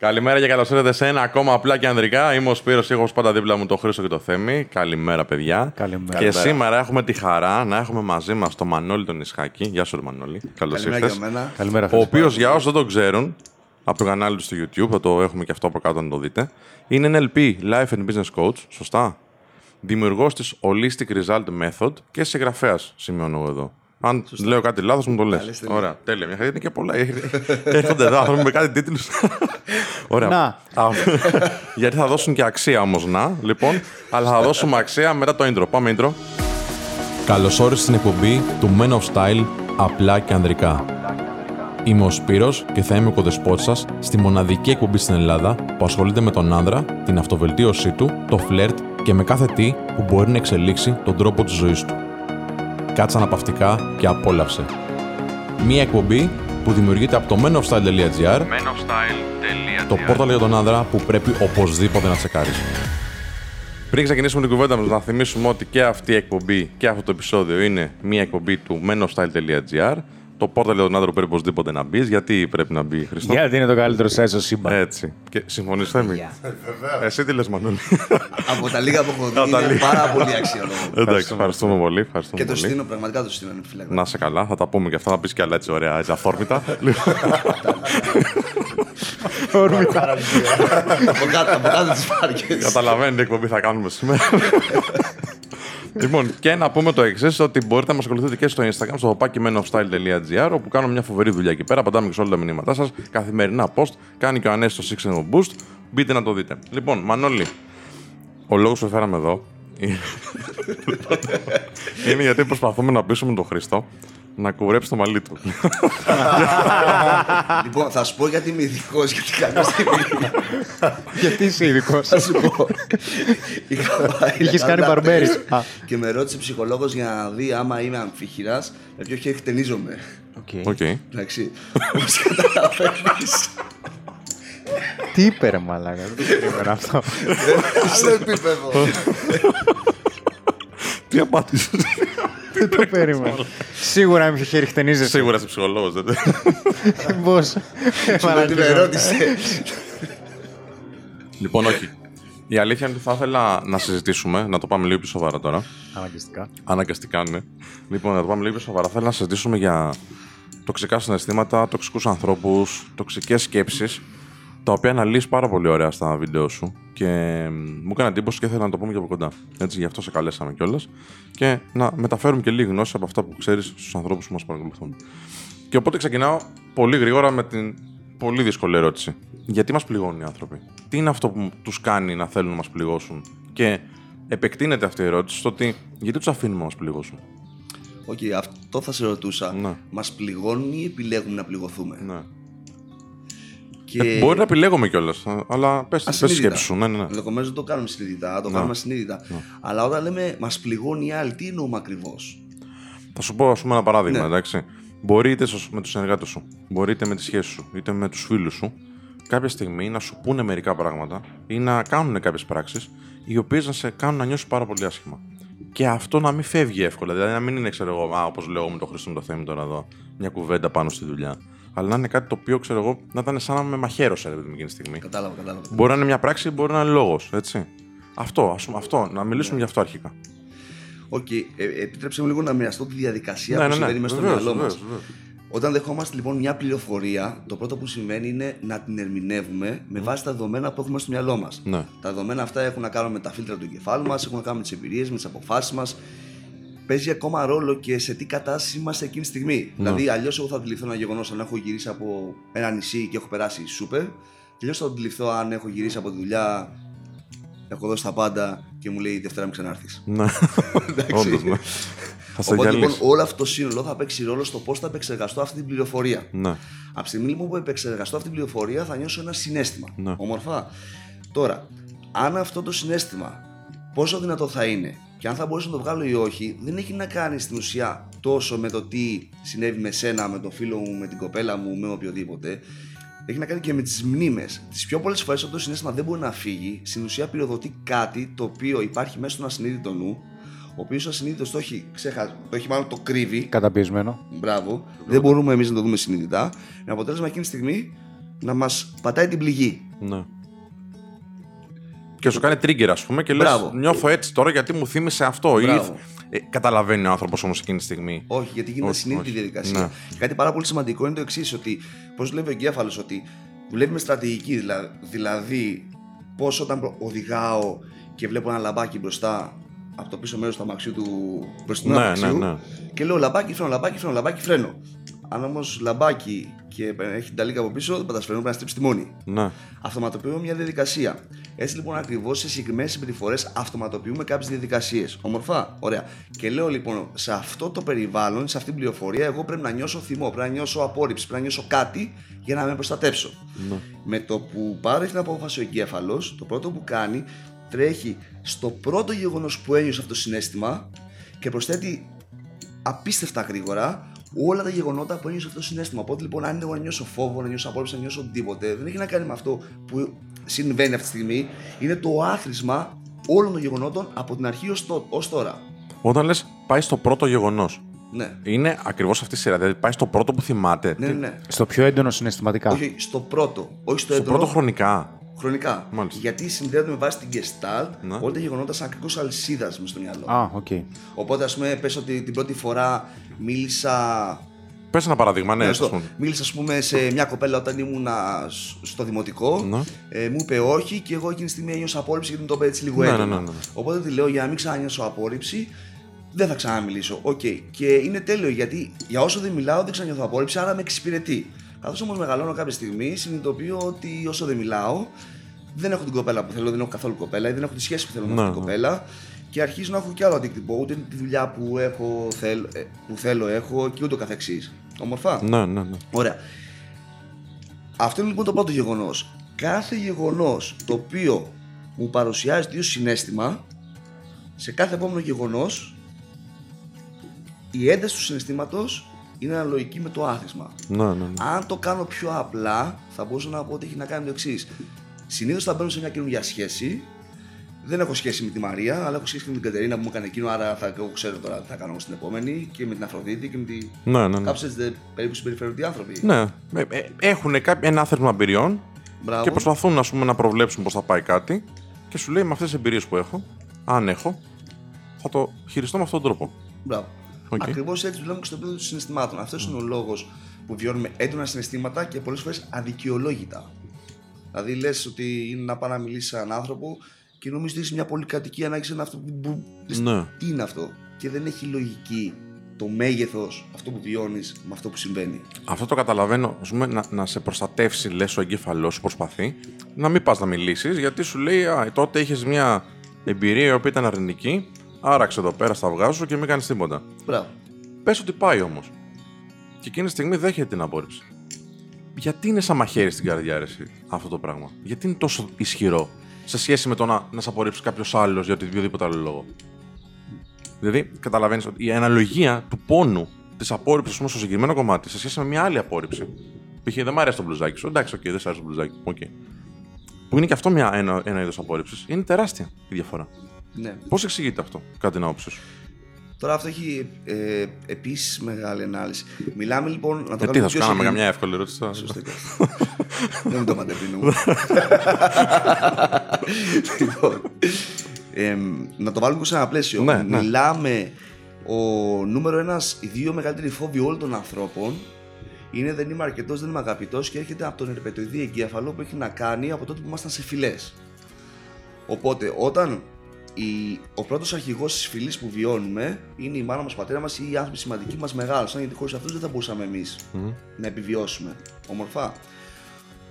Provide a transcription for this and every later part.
Καλημέρα και καλώς ήρθατε σε ένα ακόμα απλά και ανδρικά. Είμαι ο Σπύρος, έχω πάντα δίπλα μου το Χρήστο και το Θέμη. Καλημέρα, παιδιά. Καλημέρα. Και Καλημέρα. σήμερα έχουμε τη χαρά να έχουμε μαζί μας τον Μανώλη τον Ισχάκη. Γεια σου, ρε Μανώλη. Καλώς Καλημέρα ήρθες. για μένα. Καλημέρα, Ο φίλε. οποίος για όσους δεν το ξέρουν, από το κανάλι του στο YouTube, θα το έχουμε και αυτό από κάτω να το δείτε. Είναι NLP, Life and Business Coach, σωστά; Δημιουργός της Holistic Result Method και συγγραφέας, σημειώνω εγώ εδώ. Αν λέω κάτι λάθος, μου το λες. Καλές τελεία. Ωραία, τέλεια. Μια χαρά είναι και πολλά. Έρχονται εδώ άνθρωποι με κάτι τίτλους. Ωραία. Να. Α, Γιατί θα δώσουν και αξία όμως να. Λοιπόν, αλλά θα δώσουμε αξία μετά το intro. Πάμε intro. Καλώς όρισες στην εκπομπή του Men of Style απλά και ανδρικά. Είμαι ο Σπύρος και θα είμαι ο κοδεσπότης σας στη μοναδική εκπομπή στην Ελλάδα που ασχολείται με τον άνδρα, την αυτοβελτίωσή του, το φλερτ και με κάθε τι που μπορεί να εξελίξει τον τρόπο της ζωής του. Κάτσε αναπαυτικά και απόλαυσε. Μία εκπομπή που δημιουργείται από το menofstyle.gr το πόρταλ για τον άνδρα που πρέπει οπωσδήποτε να τσεκάρεις. Πριν ξεκινήσουμε την κουβέντα μας, να θυμίσουμε ότι και αυτή η εκπομπή και αυτό το επεισόδιο είναι μία εκπομπή του menofstyle.gr το πόρταλ για τον άνδρα που πρέπει οπωσδήποτε να μπεις. Γιατί πρέπει να μπει, Χριστό; Γιατί είναι το καλύτερο site στο σύμπαν. Έτσι. Και συμφωνείς, Θέμη; Εσύ τι λες, Μανώλη; Από τα λίγα που έχω Από δει τα είναι λίγα. πάρα πολύ αξιόλογο. Εντάξει, ευχαριστούμε πολύ. Ευχαριστούμε Και το πολύ. στείλω, πραγματικά το στείλω ανεπιφύλακτα. Να σε καλά, θα τα πούμε και αυτά. Θα πεις και άλλα έτσι ωραία, έτσι αυθόρμητα. Λοιπόν, Από κάτω, από κάτω τις βάρκες. Καταλαβαίνετε τι εκπομπή θα κάνουμε σήμερα. Λοιπόν, και να πούμε το εξής: ότι μπορείτε να μας ακολουθείτε και στο Instagram, στο pakimenofstyle.gr, όπου κάνω μια φοβερή δουλειά εκεί πέρα. Απαντάμε και σε όλα τα μηνύματά σας. Καθημερινά post. Κάνει και ο Ανέστης το Six and Boost. Μπείτε να το δείτε. Λοιπόν, Μανώλη, ο λόγος που φέραμε εδώ είναι γιατί προσπαθούμε να πείσουμε τον Χριστό να κουρέψει το μαλλί του. Λοιπόν, θα σου πω γιατί είμαι ειδικός, γιατί κάποια στιγμή. Γιατί είσαι ειδικός; Θα σου πω. Είχα πάει να Είχες κάνω κάνει ένα μπαρμπέρι. τεστ Α. Και με ρώτησε ψυχολόγος για να δει άμα είμαι αμφίχειρα, με ποιο χέρι χτενίζομαι. ΟΚ. Εντάξει. Όπως καταλαβαίνεις; Τι είπε, ρε μαλάκα. Δεν το περίμενα αυτό. Άλλο επίπεδο. Τι απάντησες. Δεν το περίμενα. Σίγουρα με ποιο χέρι χτενίζεσαι. Σίγουρα είσαι ψυχολόγος, δεν Πώς; Με την ερώτησε. Λοιπόν, όχι. Η αλήθεια είναι ότι θα ήθελα να συζητήσουμε, να το πάμε λίγο πιο σοβαρά τώρα. Αναγκαστικά. Αναγκαστικά, ναι. Λοιπόν, να το πάμε λίγο πιο σοβαρά. Θέλω να συζητήσουμε για τοξικά συναισθήματα, τοξικούς ανθρώπους, τοξικές σκέψεις, τα οποία αναλύεις πάρα πολύ ωραία στα βίντεο σου. Και μ, μου έκανε εντύπωση και ήθελα να το πούμε και από κοντά. Έτσι, γι' αυτό σε καλέσαμε κιόλας. Και να μεταφέρουμε και λίγη γνώση από αυτά που ξέρεις στους ανθρώπους που μας παρακολουθούν. Και οπότε ξεκινάω πολύ γρήγορα με την πολύ δύσκολη ερώτηση. Γιατί μας πληγώνουν οι άνθρωποι, Τι είναι αυτό που τους κάνει να θέλουν να μας πληγώσουν, Και επεκτείνεται αυτή η ερώτηση στο ότι γιατί τους αφήνουμε να μας πληγώσουν; ΟΚ, αυτό θα σε ρωτούσα. Ναι. Μας πληγώνουν ή επιλέγουμε να πληγωθούμε; Ναι. Και... Ε, μπορεί να επιλέγουμε κιόλας, αλλά με τη ασυνείδητη. σκέψη σου. Ναι, ναι, ναι. Ενδεχομένως δεν το κάνουμε συνειδητά, το Ναι. κάνουμε ασυνείδητα. Αλλά όταν λέμε μας πληγώνει οι άλλοι, τι εννοούμε ακριβώς; Θα σου πω ας πούμε, ένα παράδειγμα, Ναι. εντάξει. Μπορεί είτε στο- με τους συνεργάτες σου, μπορεί είτε με τη σχέση σου, είτε με τους φίλους σου, κάποια στιγμή να σου πούνε μερικά πράγματα ή να κάνουν κάποιες πράξεις, οι οποίες να σε κάνουν να νιώσεις πάρα πολύ άσχημα. Και αυτό να μην φεύγει εύκολα. Δηλαδή να μην είναι, ξέρω εγώ, όπως λέω με το Χρήστο με το Θέμη τώρα εδώ, μια κουβέντα πάνω στη δουλειά. Αλλά να είναι κάτι το οποίο, ξέρω εγώ, να ήταν σαν να με μαχαίρωσε ρε παιδί μου, εκείνη τη στιγμή. Κατάλαβα, κατάλαβα. Μπορεί να είναι μια πράξη, μπορεί να είναι λόγος. Έτσι. Αυτό, ας πούμε, αυτό, να μιλήσουμε γι' αυτό αρχικά. ΟΚ, ε, επιτρέψτε μου λίγο να μοιραστώ τη διαδικασία Ναι, που ναι, ναι. συμβαίνει μέσα στο Βεβαίως, μυαλό μας. βεβαίως, βεβαίως. Όταν δεχόμαστε λοιπόν μια πληροφορία, το πρώτο που σημαίνει είναι να την ερμηνεύουμε με βάση τα δεδομένα που έχουμε στο μυαλό μας. Ναι. Τα δεδομένα αυτά έχουν να κάνουν με τα φίλτρα του εγκεφάλου μας, έχουν να κάνουν με τις εμπειρίες, με τις αποφάσεις μας. Παίζει ακόμα ρόλο και σε τι κατάσταση είμαστε εκείνη τη στιγμή. Ναι. Δηλαδή, αλλιώς εγώ θα αντιληφθώ ένα γεγονός αν έχω γυρίσει από ένα νησί και έχω περάσει σούπερ, και αλλιώς θα αντιληφθώ αν έχω γυρίσει από τη δουλειά, έχω δώσει τα πάντα και μου λέει Δευτέρα μην ξανάρθεις. Ναι. Όντως, ναι. Θα σε Οπότε λοιπόν γυαλίσει. όλο αυτό το σύνολο θα παίξει ρόλο στο πώς θα επεξεργαστώ αυτή την πληροφορία. Ναι. Από τη στιγμή λοιπόν που επεξεργαστώ αυτή την πληροφορία θα νιώσω ένα συνέστημα. Ναι. Όμορφα. Τώρα, αν αυτό το συνέστημα πόσο δυνατό θα είναι και αν θα μπορέσω να το βγάλω ή όχι, δεν έχει να κάνει στην ουσία τόσο με το τι συνέβη με σένα, με τον φίλο μου, με την κοπέλα μου, με οποιοδήποτε. Έχει να κάνει και με τις μνήμες. Τις πιο πολλές φορές αυτό το συνέστημα δεν μπορεί να φύγει. Στην ουσία πυροδοτεί κάτι το οποίο υπάρχει μέσα στον ασυνείδητο νου, ο οποίος ασυνείδητος το έχει ξεχάσει, το έχει μάλλον το κρύβει. Καταπιεσμένο. Μπράβο. Δεν μπορούμε εμείς να το δούμε συνειδητά. Με αποτέλεσμα εκείνη τη στιγμή να μας πατάει την πληγή. Ναι. Και σου κάνει trigger, ας πούμε, και λες: Μπράβο. Νιώθω έτσι τώρα γιατί μου θύμισε αυτό. Ή, Μπράβο. ε, καταλαβαίνει ο άνθρωπος όμως εκείνη τη στιγμή. Όχι, γιατί γίνεται Όχι, συνήθιτη όχι. διαδικασία. Ναι. Και Κάτι πάρα πολύ σημαντικό είναι το εξής, ότι πώς δουλεύει ο εγκέφαλος, ότι δουλεύει με στρατηγική. δηλα- Δηλαδή, πώς όταν προ- οδηγάω και βλέπω ένα λαμπάκι μπροστά από το πίσω μέρος του αμαξιού του μπροστινού Ναι, αμαξιού ναι, ναι. και λέω λαμπάκι, φρένο, λαμπάκι, φρένο, λαμπάκι, φρένο. Αν όμως λαμπάκι και έχει την ταλίκα από πίσω, δεν πατάς φρένο, πρέπει να στρίψει τη μόνη. Ναι. Αυτοματοποιούμε μια διαδικασία. Έτσι λοιπόν, ακριβώς σε συγκεκριμένες συμπεριφορές αυτοματοποιούμε κάποιες διαδικασίες. Ομορφά. Ωραία. Και λέω λοιπόν, σε αυτό το περιβάλλον, σε αυτή την πληροφορία, εγώ πρέπει να νιώσω θυμό, πρέπει να νιώσω απόρριψη, πρέπει να νιώσω κάτι για να με προστατεύσω. Ναι. Με το που πάρει την απόφαση ο εγκέφαλος, το πρώτο που κάνει, τρέχει στο πρώτο γεγονός που ένιωσε αυτό το συνέστημα και προσθέτει απίστευτα γρήγορα όλα τα γεγονότα που ένιωσε αυτό το συνέστημα. Οπότε λοιπόν, αν εγώ να νιώσω φόβο, να νιώσω απόρριψη, να νιώσω οτιδήποτε, δεν έχει να κάνει με αυτό που συμβαίνει αυτή τη στιγμή. Είναι το άθροισμα όλων των γεγονότων από την αρχή ως τώρα. Όταν λες πάει στο πρώτο γεγονός. Ναι. Είναι ακριβώς αυτή η σειρά. Δηλαδή πάει στο πρώτο που θυμάται. Ναι, Τι- ναι, ναι. Στο πιο έντονο συναισθηματικά. Όχι, στο πρώτο. Όχι στο, Στο έντονο. πρώτο χρονικά. Χρονικά. Μάλιστα. Γιατί συνδέονται με βάση την Gestalt Ναι. όλα τα γεγονότα σαν ακριβώς αλυσίδας μες στο μυαλό. Α, ΟΚ. Οπότε, ας πούμε, πες ότι την πρώτη φορά μίλησα Πες ένα παράδειγμα, ναι, Ναι, ας στο- πούμε. Μίλησα, ας πούμε, σε μια κοπέλα όταν ήμουν στο δημοτικό. Ναι. Ε, μου είπε όχι και εγώ εκείνη τη στιγμή ένιωσα απόρριψη γιατί μου το είπε έτσι λίγο Ναι, έντονα. ναι, ναι, ναι. Οπότε τη λέω για να μην ξανανιώσω απόρριψη, δεν θα ξαναμιλήσω. ΟΚ. Και είναι τέλειο γιατί για όσο δεν μιλάω δεν ξανανιώθω απόρριψη, άρα με εξυπηρετεί. Καθώς όμως μεγαλώνω κάποια στιγμή, συνειδητοποιώ ότι όσο δεν μιλάω, δεν έχω την κοπέλα που θέλω, δεν έχω καθόλου κοπέλα ή δεν έχω τη σχέση που θέλω με Ναι, αυτή την ναι. κοπέλα και αρχίζω να έχω και άλλο αντίκτυπο. Ούτε τη δουλειά που, έχω, θέλ, ε, που θέλω έχω και ούτω καθεξής. Όμορφα. Ναι, ναι, ναι. Ωραία. Αυτό είναι λοιπόν το πρώτο γεγονός. Κάθε γεγονός το οποίο μου παρουσιάζει το ίδιο συνέστημα, σε κάθε επόμενο γεγονός, η ένταση του συναισθήματος είναι αναλογική με το άθροισμα. ναι, ναι, ναι. Αν το κάνω πιο απλά, θα μπορούσα να πω ότι έχει να κάνει με το εξής. Συνήθως θα μπαίνω σε μια καινούργια σχέση. Δεν έχω σχέση με τη Μαρία, αλλά έχω σχέση και με την Κατερίνα που μου έκανε εκείνο. Άρα θα, εγώ ξέρω τώρα τι θα κάνω στην επόμενη και με την Αφροδίτη και με τη. Ναι, ναι, ναι. Κάπω έτσι δεν περίπου συμπεριφέρονται οι άνθρωποι. Ναι. Ε, ε, έχουν ένα άθροισμα εμπειριών Μπράβο. και προσπαθούν ας πούμε, να προβλέψουν πώς θα πάει κάτι και σου λέει με αυτές τις εμπειρίες που έχω, αν έχω, θα το χειριστώ με αυτόν τον τρόπο. Μπράβο. ΟΚ. Ακριβώς έτσι δουλεύουμε και στο επίπεδο των συναισθημάτων. Αυτός είναι ο λόγος που βιώνουμε έντονα συναισθήματα και πολλές φορές αδικαιολόγητα. Δηλαδή λες ότι είναι να πάει να μιλήσει σε έναν άνθρωπο και νομίζω ότι έχεις μια πολυκατοικία να έχεις ένα αυτό που. που- λες, Ναι. Τι είναι αυτό; Και δεν έχει λογική το μέγεθος αυτό που βιώνεις με αυτό που συμβαίνει. Αυτό το καταλαβαίνω, ας πούμε, να, να σε προστατεύσει, λες ο εγκέφαλός σου προσπαθεί, να μην πας να μιλήσεις, γιατί σου λέει, Α, τότε είχες μια εμπειρία η οποία ήταν αρνητική, άραξε εδώ πέρα στα αυγά σου και μην κάνεις τίποτα. Μπράβο. Πες ότι πάει όμως. Και εκείνη τη στιγμή δέχεται την απόρριψη. Γιατί είναι σαν μαχαίρι στην καρδιά, ρε, εσύ, αυτό το πράγμα; Γιατί είναι τόσο ισχυρό σε σχέση με το να, να σε απορρίψει κάποιος άλλος για οτιδήποτε άλλο λόγο; Δηλαδή, καταλαβαίνεις ότι η αναλογία του πόνου της απόρριψης στο συγκεκριμένο κομμάτι σε σχέση με μια άλλη απόρριψη. Π.χ. δεν μου αρέσει το μπλουζάκι σου. Εντάξει, ΟΚ, δεν σ' αρέσει το μπλουζάκι. ΟΚ. Που είναι και αυτό μια, ένα, ένα είδος απόρριψης. Είναι τεράστια η διαφορά. Ναι. Πώς εξηγείται αυτό, κατά την άποψή σου; Τώρα αυτό έχει ε, επίσης μεγάλη ανάλυση. Μιλάμε λοιπόν. Να το Γιατί κάνουμε θα σου πιο κάναμε συγκεκριμένα. καμιά εύκολη ερώτηση. τώρα. Σωστά. Δεν μου το μαντεπίνω μου. λοιπόν, εμ, να το βάλουμε σε ένα πλαίσιο. Ναι, ναι. Μιλάμε ο νούμερο ένας, οι δύο μεγαλύτεροι φόβοι όλων των ανθρώπων είναι δεν είμαι αρκετός, δεν είμαι αγαπητός και έρχεται από τον ερπετοειδή εγκέφαλο που έχει να κάνει από τότε που ήμασταν σε φυλές. Οπότε, όταν η, ο πρώτος αρχηγός της φυλής που βιώνουμε είναι η μάνα μας, ο πατέρα μας ή οι άνθρωποι σημαντικοί μας μεγάλωσαν, γιατί χωρίς αυτούς δεν θα μπορούσαμε εμείς Μμμ. να επιβιώσουμε. Όμορφα.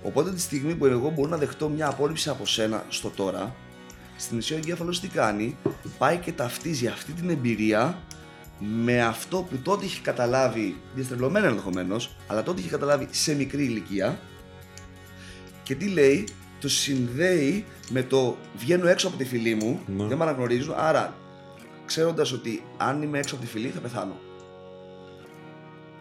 Οπότε τη στιγμή που εγώ μπορώ να δεχτώ μια απόρριψη από σένα στο τώρα, στην ουσία ο εγκέφαλος τι κάνει, πάει και ταυτίζει αυτή την εμπειρία με αυτό που τότε είχε καταλάβει, διαστρελωμένα ενδεχομένως, αλλά τότε είχε καταλάβει σε μικρή ηλικία. Και τι λέει, το συνδέει με το βγαίνω έξω από τη φυλή μου, Ναι. δεν με αναγνωρίζουν, άρα ξέροντας ότι αν είμαι έξω από τη φυλή θα πεθάνω.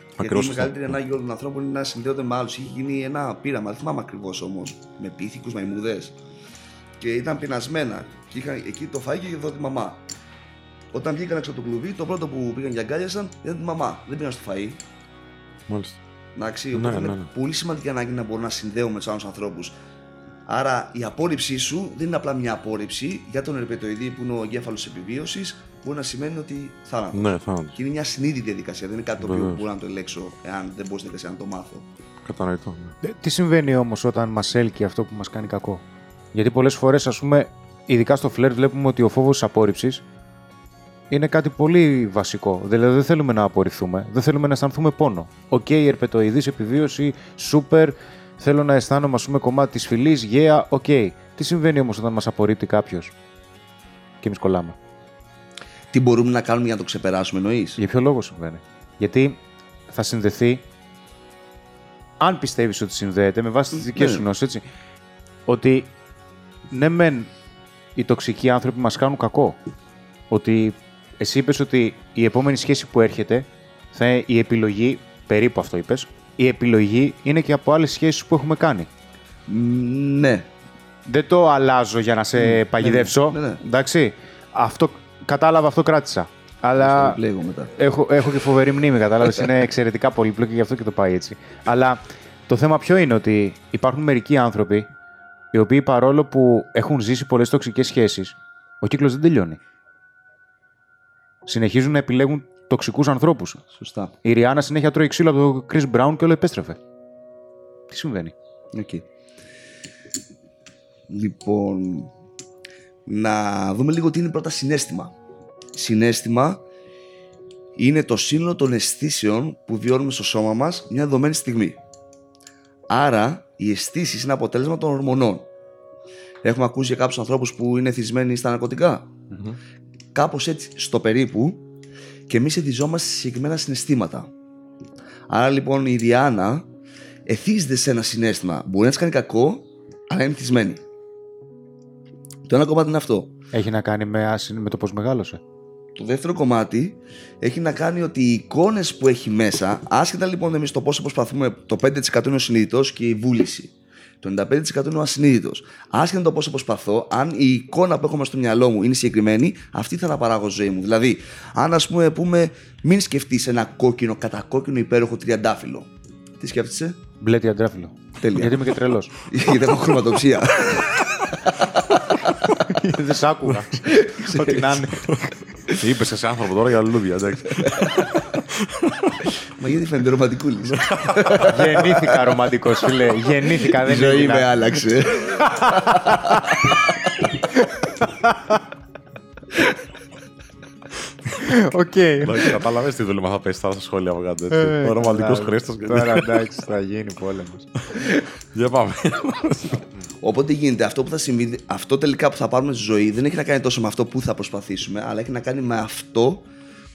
Γιατί Ακριβώς η αυτό. μεγαλύτερη ανάγκη όλων των ανθρώπων είναι να συνδέονται με άλλους. Είχε γίνει ένα πείραμα, δεν θυμάμαι ακριβώς όμως, με πίθηκους μαϊμούδες. Και ήταν πεινασμένα. Και είχαν εκεί το φάγη και εδώ τη μαμά. Όταν βγήκαν έξω από το κλουβί, το πρώτο που πήγαν και αγκάλιασαν ήταν τη μαμά. Δεν πήγαν στο φαΐ. Μάλιστα. Εντάξει, Ναι, οπότε ναι, είναι ναι. πολύ σημαντική ανάγκη να μπορώ να συνδέω με τους άλλους ανθρώπους. Άρα η απόρριψή σου δεν είναι απλά μια απόρριψη για τον ερπετοειδή που είναι ο εγκέφαλος επιβίωσης, μπορεί να σημαίνει ότι θάνατος. Ναι, θάνατος. Και είναι μια συνείδητη διαδικασία, δεν είναι κάτι το οποίο Βεβαίως. μπορώ να το ελέγξω εάν δεν μπορώ στην διαδικασία να το μάθω. Κατανοητό. ναι. Ε, Τι συμβαίνει όμως όταν μας έλκει αυτό που μας κάνει κακό; Γιατί πολλές φορές, ας πούμε, ειδικά στο φλερτ, βλέπουμε ότι ο φόβος της απόρριψης είναι κάτι πολύ βασικό. Δηλαδή, δεν θέλουμε να απορριφθούμε, δεν θέλουμε να αισθανθούμε πόνο. ΟΚ, okay, ερπετοειδή επιβίωση, σούπερ, θέλω να αισθάνομαι, ας πούμε, κομμάτι της φυλής, yeah, ΟΚ. Τι συμβαίνει όμως όταν μας απορρίπτει κάποιος; Και εμείς κολλάμε. Τι μπορούμε να κάνουμε για να το ξεπεράσουμε, εννοείς; Για ποιο λόγο συμβαίνει; Γιατί θα συνδεθεί, αν πιστεύεις ότι συνδέεται, με βάση τις δικές Ναι. σου γνώσεις, έτσι. Ότι ναι, μεν οι τοξικοί άνθρωποι μας κάνουν κακό. Ότι εσύ είπες ότι η επόμενη σχέση που έρχεται θα είναι η επιλογή, περίπου αυτό είπες, η επιλογή είναι και από άλλες σχέσεις που έχουμε κάνει. Ναι. Δεν το αλλάζω για να σε παγιδεύσω. ναι, ναι. Εντάξει. Αυτό, κατάλαβα, αυτό κράτησα. Αλλά Λέγω μετά. Έχω, έχω και φοβερή μνήμη, κατάλαβες. Είναι εξαιρετικά πολύπλοκη και γι' αυτό και το πάει έτσι. Αλλά το θέμα ποιο είναι ότι υπάρχουν μερικοί άνθρωποι οι οποίοι παρόλο που έχουν ζήσει πολλές τοξικές σχέσεις, ο κύκλος δεν τελειώνει. Συνεχίζουν να επιλέγουν τοξικούς ανθρώπους. Σωστά. Η Rihanna συνέχεια τρώει ξύλο από τον Chris Brown και όλο επέστρεφε. Τι συμβαίνει; ΟΚ. Λοιπόν, να δούμε λίγο τι είναι πρώτα συναίσθημα. Συναίσθημα είναι το σύνολο των αισθήσεων που βιώνουμε στο σώμα μας μια δεδομένη στιγμή. Άρα, οι αισθήσεις είναι αποτέλεσμα των ορμονών. Έχουμε ακούσει για κάποιους ανθρώπους που είναι εθισμένοι στα ναρκωτικά. Κάπως έτσι, στο περίπου, και εμείς εθιζόμαστε σε συγκεκριμένα συναισθήματα. Άρα λοιπόν η Ριάννα εθίζεται σε ένα συνέστημα. Μπορεί να της κάνει κακό, αλλά είναι θυσμένη. Το ένα κομμάτι είναι αυτό. Έχει να κάνει με, άσυ- με το πώς μεγάλωσε. Το δεύτερο κομμάτι έχει να κάνει ότι οι εικόνες που έχει μέσα, άσχετα λοιπόν εμείς το πόσο προσπαθούμε, το 5% είναι ο συνειδητός και η βούληση. Το 95% είναι ο ασυνείδητος. Άσχετα το πόσο προσπαθώ, αν η εικόνα που έχω μες στο μυαλό μου είναι συγκεκριμένη, αυτή θα αναπαράγω στη ζωή μου. Δηλαδή, αν ας πούμε πούμε, μην σκεφτείς ένα κόκκινο, κατακόκκινο υπέροχο τριαντάφυλλο. Τι σκέφτεσαι, Μπλε τριαντάφυλλο. Τέλεια. Γιατί είμαι και τρελός. Γιατί έχω χρωματοψία. Δεν σ' άκουγα. Ό,τι να είναι. Είπε σε άνθρωπο τώρα για λουλούδια, εντάξει. Μα γιατί φαίνεται ρομαντικούλης. Γεννήθηκα ρομαντικός, φίλε. Γεννήθηκα, Η δεν ζωή ήμουνα. με άλλαξε. ΟΚ. Εντάξει, Κατάλαβες τι δούλεμα θα πέσει τώρα στα σχόλια από κάτω. έτσι. Ο ρομαντικός Χρήστος. Ε, Τώρα εντάξει, θα γίνει πόλεμος. Για πάμε. Οπότε γίνεται αυτό που θα συμβεί, αυτό τελικά που θα πάρουμε στη ζωή δεν έχει να κάνει τόσο με αυτό που θα προσπαθήσουμε, αλλά έχει να κάνει με αυτό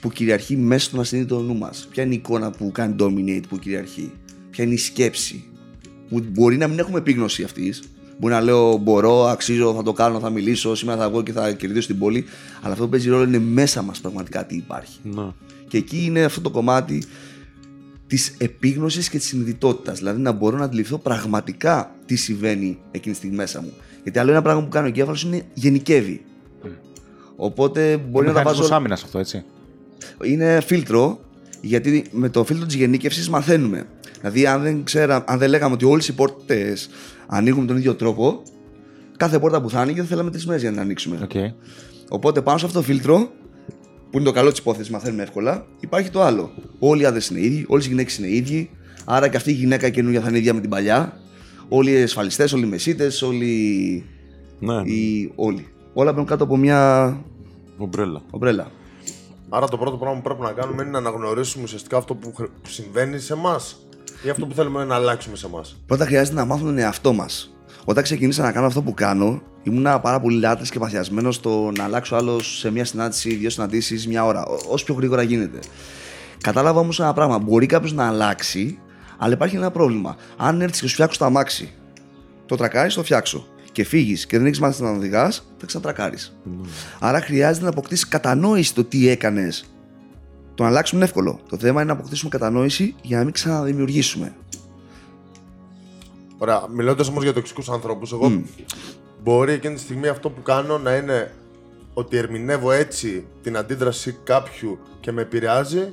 που κυριαρχεί μέσα στον ασυνείδητο νου μας. Ποια είναι η εικόνα που κάνει dominate, που κυριαρχεί; Ποια είναι η σκέψη; Που μπορεί να μην έχουμε επίγνωση αυτής. Μπορεί να λέω μπορώ, αξίζω, θα το κάνω, θα μιλήσω, σήμερα θα βγω και θα κερδίσω την πόλη. Αλλά αυτό που παίζει ρόλο είναι μέσα μας πραγματικά τι υπάρχει. Ναι. Και εκεί είναι αυτό το κομμάτι της επίγνωσης και της συνειδητότητας. Δηλαδή να μπορώ να αντιληφθώ πραγματικά τι συμβαίνει εκείνη τη στιγμή μέσα μου. Γιατί άλλο ένα πράγμα που κάνει ο εγκέφαλο είναι γενικεύει. Οπότε μπορεί να τα βάζω. Μηχανισμός άμυνας αυτό, έτσι. Είναι φίλτρο, γιατί με το φίλτρο της γενίκευσης μαθαίνουμε. Δηλαδή, αν δεν, ξέρω, αν δεν λέγαμε ότι όλες οι πόρτες ανοίγουν με τον ίδιο τρόπο, κάθε πόρτα που θα άνοιγε θα θέλαμε τρεις μέρες για να την ανοίξουμε. ΟΚ. Οπότε πάνω σε αυτό το φίλτρο, που είναι το καλό της υπόθεσης, μαθαίνουμε εύκολα, υπάρχει το άλλο. Όλοι οι άντρες είναι ίδιοι, όλες οι γυναίκες είναι ίδιοι, άρα και αυτή η γυναίκα καινούργια θα είναι ίδια με την παλιά. Όλοι οι ασφαλιστές, όλοι οι μεσίτες, όλοι. Ναι, Οι... όλοι. Όλα μπαίνουν κάτω από μια ομπρέλα. ομπρέλα. Άρα το πρώτο πράγμα που πρέπει να κάνουμε είναι να αναγνωρίσουμε ουσιαστικά αυτό που χρ- που συμβαίνει σε εμά ή αυτό που θέλουμε να αλλάξουμε σε εμά. Πρώτα χρειάζεται να μάθουμε τον εαυτό μας. Όταν ξεκίνησα να κάνω αυτό που κάνω, ήμουν πάρα πολύ λάτρε και παθιασμένος στο να αλλάξω άλλος σε μια συνάντηση, δύο συναντήσεις, μια ώρα. ό- Όσο πιο γρήγορα γίνεται. Κατάλαβα όμως ένα πράγμα. Μπορεί κάποιος να αλλάξει, αλλά υπάρχει ένα πρόβλημα. Αν έρθεις και σου φτιάξω το αμάξι, το τρακάρεις, το φτιάξω και φύγεις και δεν έχεις μάθει να οδηγάς, θα ξανατρακάρεις. Άρα χρειάζεται να αποκτήσεις κατανόηση το τι έκανες. Το να αλλάξουμε είναι εύκολο. Το θέμα είναι να αποκτήσουμε κατανόηση για να μην ξαναδημιουργήσουμε. Ωραία. Μιλώντας όμως για τοξικούς ανθρώπους, εγώ μπορεί εκείνη τη στιγμή αυτό που κάνω να είναι ότι ερμηνεύω έτσι την αντίδραση κάποιου και με επηρεάζει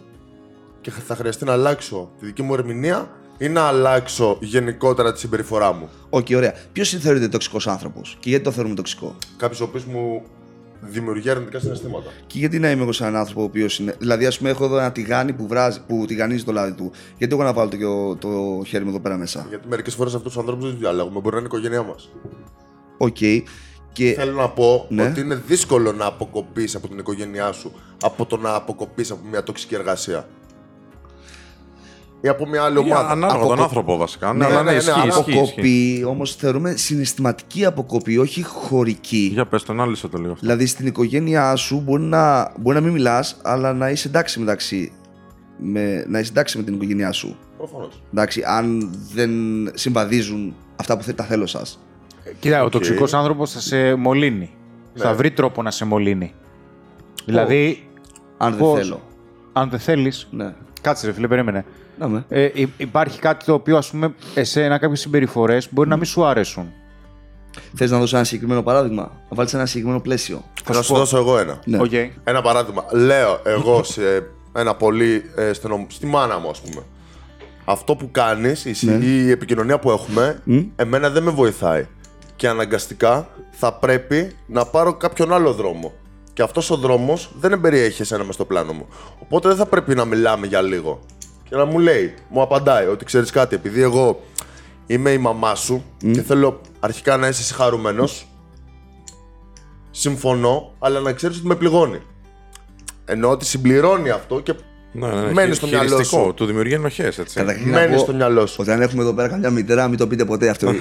και θα χρειαστεί να αλλάξω τη δική μου ερμηνεία ή να αλλάξω γενικότερα τη συμπεριφορά μου. Οκ, ωραία. Ποιος θεωρείται τοξικός άνθρωπος και γιατί το θεωρούμε τοξικό; Κάποιος ο οποίος μου δημιουργεί αρνητικά συναισθήματα. Και γιατί να είμαι εγώ σαν έναν άνθρωπο ο οποίος είναι. Δηλαδή, ας πούμε, έχω εδώ ένα τηγάνι που, βράζει, που τηγανίζει το λάδι του. Γιατί εγώ να βάλω το, το χέρι μου εδώ πέρα μέσα; Γιατί μερικές φορές αυτούς τους ανθρώπους δεν του διαλέγουμε. Μπορεί να είναι η οικογένειά μας. Οκ. Και Θέλω να πω Ναι. ότι είναι δύσκολο να αποκοπείς από την οικογένειά σου από το να αποκοπείς από μια τοξική εργασία. Ή από μια άλλη Ή ομάδα. Ανάλογα τον Αποκο- άνθρωπο βασικά. Ναι, Ναι, αλλά ναι, ναι, ναι, ισχύει, αλλά ισχύει, ισχύει. αποκοπή όμως θεωρούμε συναισθηματική αποκοπή, όχι χωρική. Για πες το, ανάλυσε το λίγο αυτό. Δηλαδή στην οικογένειά σου μπορεί να, μπορεί να μην μιλάς, αλλά να είσαι εντάξει μεταξύ. Με, να είσαι εντάξει με την οικογένειά σου. Προφανώς. Εντάξει, αν δεν συμβαδίζουν αυτά που θέλει τα θέλω σας. Κοίτα, ο Οκ. τοξικός άνθρωπος θα σε μολύνει. Ναι. Θα βρει τρόπο να σε μολύνει. Δηλαδή, Αν δεν Πώς; θέλω. αν δεν θέλεις. Ναι. Κάτσε, ρε φίλε, περίμενε. Να με. Ε, υ- υπάρχει κάτι το οποίο, ας πούμε, εσένα κάποιες συμπεριφορές μπορεί να μην σου αρέσουν. Θες να δώσω ένα συγκεκριμένο παράδειγμα, να βάλεις ένα συγκεκριμένο πλαίσιο. Θα σου δώσω εγώ ένα. Ναι. Οκ. Ένα παράδειγμα. Λέω εγώ σε ένα πολύ ε, στενό, στη μάνα μου, ας πούμε. Αυτό που κάνεις, η, συ- Ναι. η επικοινωνία που έχουμε, Μμ. εμένα δεν με βοηθάει. Και αναγκαστικά θα πρέπει να πάρω κάποιον άλλο δρόμο. Και αυτός ο δρόμος δεν εμπεριέχει εσένα μες στο πλάνο μου. Οπότε δεν θα πρέπει να μιλάμε για λίγο. Και να μου λέει, μου απαντάει ότι ξέρεις κάτι, επειδή εγώ είμαι η μαμά σου και θέλω αρχικά να είσαι χαρούμενο. Συμφωνώ, αλλά να ξέρεις ότι με πληγώνει. Εννοώ ότι συμπληρώνει αυτό και Ναι, ναι, ναι. μένει χει- στο μυαλό χειριστικό, σου. Του δημιουργεί ενοχέ, έτσι. Καταρχήν να Μένει πω στο μυαλό σου. Ότι αν έχουμε εδώ πέρα καμιά μητέρα, μην το πείτε ποτέ αυτό.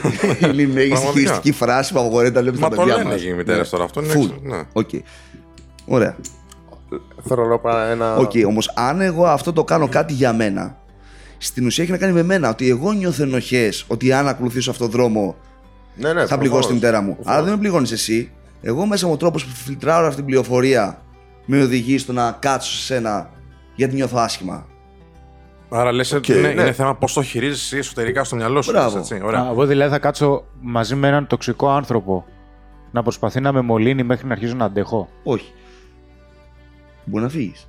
είναι η μέγιστη Πραγματικά. χειριστική φράση που απογορεύεται να λέμε Μα στα το παιδιά λένε μας. οι μητέρες Ναι. τώρα. Αυτό είναι. Full. Ναι. Οκ. Ωραία. Θέλω να πω ένα. Οκ, όμως αν εγώ αυτό το κάνω κάτι για μένα, στην ουσία έχει να κάνει με μένα. Ότι εγώ νιώθω ενοχές ότι αν ακολουθήσω αυτόν τον δρόμο Ναι, ναι, θα πληγώσω τη μητέρα μου. Προφανώς. Άρα δεν με πληγώνεις εσύ. Εγώ μέσα μου ο τρόπος που φιλτράρω αυτή την πληροφορία με οδηγεί στο να κάτσω σε σένα γιατί νιώθω άσχημα. Άρα λες ότι Οκ, είναι, ναι. είναι θέμα πώς το χειρίζεσαι εσωτερικά στο μυαλό σου. Μπράβο. έτσι, Ωραία. Α, Εγώ δηλαδή θα κάτσω μαζί με έναν τοξικό άνθρωπο να προσπαθεί να με μολύνει μέχρι να αρχίζω να αντέχω; Όχι. Μπορεί να φύγεις.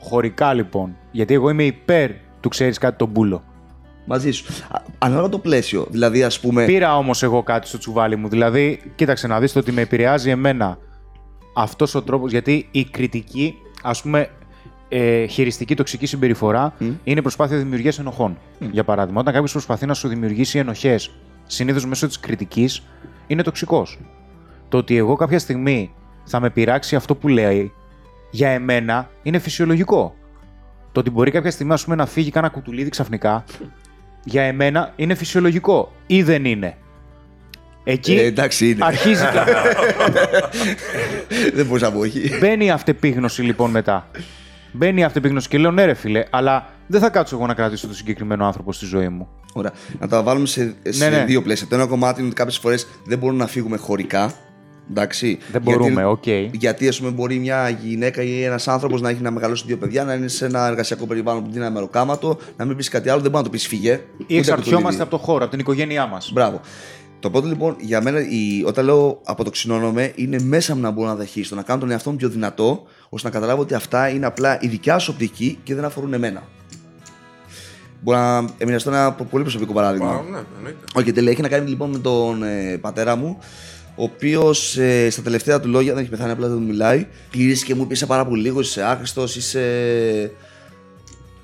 Χωρικά λοιπόν. Γιατί εγώ είμαι υπέρ του ξέρεις κάτι τον πούλο. Μαζί σου. Α, Ανάλογα το πλαίσιο. Δηλαδή, ας πούμε. Πήρα όμως εγώ κάτι στο τσουβάλι μου. Δηλαδή, κοίταξε να δεις το ότι με επηρεάζει εμένα αυτός ο τρόπος. Γιατί η κριτική, ας πούμε, ε, χειριστική τοξική συμπεριφορά Μμ. είναι προσπάθεια δημιουργίας ενοχών. Για παράδειγμα, όταν κάποιος προσπαθεί να σου δημιουργήσει ενοχές, συνήθως μέσω της κριτικής, είναι τοξικός. Το ότι εγώ κάποια στιγμή θα με πειράξει αυτό που λέει, για εμένα είναι φυσιολογικό. Το ότι μπορεί κάποια στιγμή ας πούμε, να φύγει κάνα κουτουλίδι ξαφνικά, για εμένα είναι φυσιολογικό ή δεν είναι. Εκεί Ε, εντάξει, είναι. αρχίζει και δεν μπορεί να πω όχι. μπαίνει η αυτεπίγνωση λοιπόν μετά. Μπαίνει η αυτεπίγνωση και λέω ναι ρε φίλε, αλλά δεν θα κάτσω εγώ να κρατήσω τον συγκεκριμένο άνθρωπο στη ζωή μου. Ωραία. Να τα βάλουμε σε, σε Ναι, ναι. δύο πλαίσια. Το ένα κομμάτι είναι ότι κάποιες φορές δεν μπορούμε να φύγουμε χωρικά. Εντάξει. Δεν μπορούμε, οκ. Γιατί ας πούμε, μπορεί μια γυναίκα ή ένας άνθρωπος να έχει να μεγαλώσει δύο παιδιά, να είναι σε ένα εργασιακό περιβάλλον που δίνει ένα μεροκάματο, να μην πεις κάτι άλλο, δεν μπορεί να το πεις φύγε. Ή εξαρτιόμαστε από το χώρο, από την οικογένειά μας. Μπράβο. Το πρώτο λοιπόν για μένα, η, όταν λέω αποτοξινώνομαι, είναι μέσα μου να μπορώ να δεχίσω, να κάνω τον εαυτό μου πιο δυνατό, ώστε να καταλάβω ότι αυτά είναι απλά η δικιά σου οπτική και δεν αφορούν εμένα. Μπορώ να εμοιραστώ ένα πολύ προσωπικό παράδειγμα. Α, ναι, εννοείται. Όχι, τέλεια. Έχει να κάνει λοιπόν με τον ε, πατέρα μου, ο οποίος ε, στα τελευταία του λόγια δεν έχει πεθάνει, απλά δεν του μιλάει. Γυρίσει και μου είπε: Είσαι πάρα πολύ λίγο, είσαι άχρηστος, είσαι.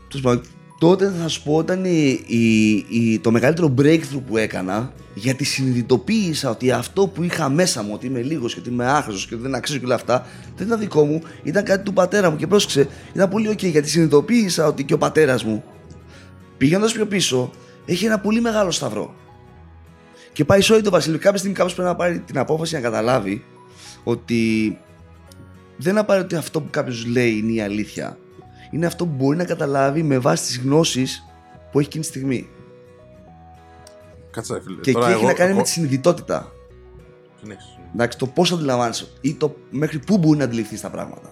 Τέλος πάντων, Τότε θα σου πω ήταν η, η, η- το μεγαλύτερο breakthrough που έκανα γιατί συνειδητοποίησα ότι αυτό που είχα μέσα μου, ότι είμαι λίγος και ότι είμαι άχρηστος και ότι δεν αξίζω και όλα αυτά, δεν ήταν δικό μου, ήταν κάτι του πατέρα μου και πρόσεξε, ήταν πολύ ok γιατί συνειδητοποίησα ότι και ο πατέρας μου πηγαίνοντα πιο πίσω έχει ένα πολύ μεγάλο σταυρό. Και πάει σε όλη το βασίλειο. Κάποια στιγμή κάποιος πρέπει να πάρει την απόφαση να καταλάβει ότι δεν είναι απαραίτητο ότι αυτό που κάποιος λέει είναι η αλήθεια. Είναι αυτό που μπορεί να καταλάβει με βάση τις γνώσεις που έχει εκείνη τη στιγμή. Κάτσε, ρε φίλε. Και εκεί Τώρα έχει εγώ- να κάνει εγώ- με τη συνειδητότητα. Συνέχισε. Εντάξει, το πώς αντιλαμβάνεσαι ή το μέχρι πού μπορεί να αντιληφθείς τα πράγματα.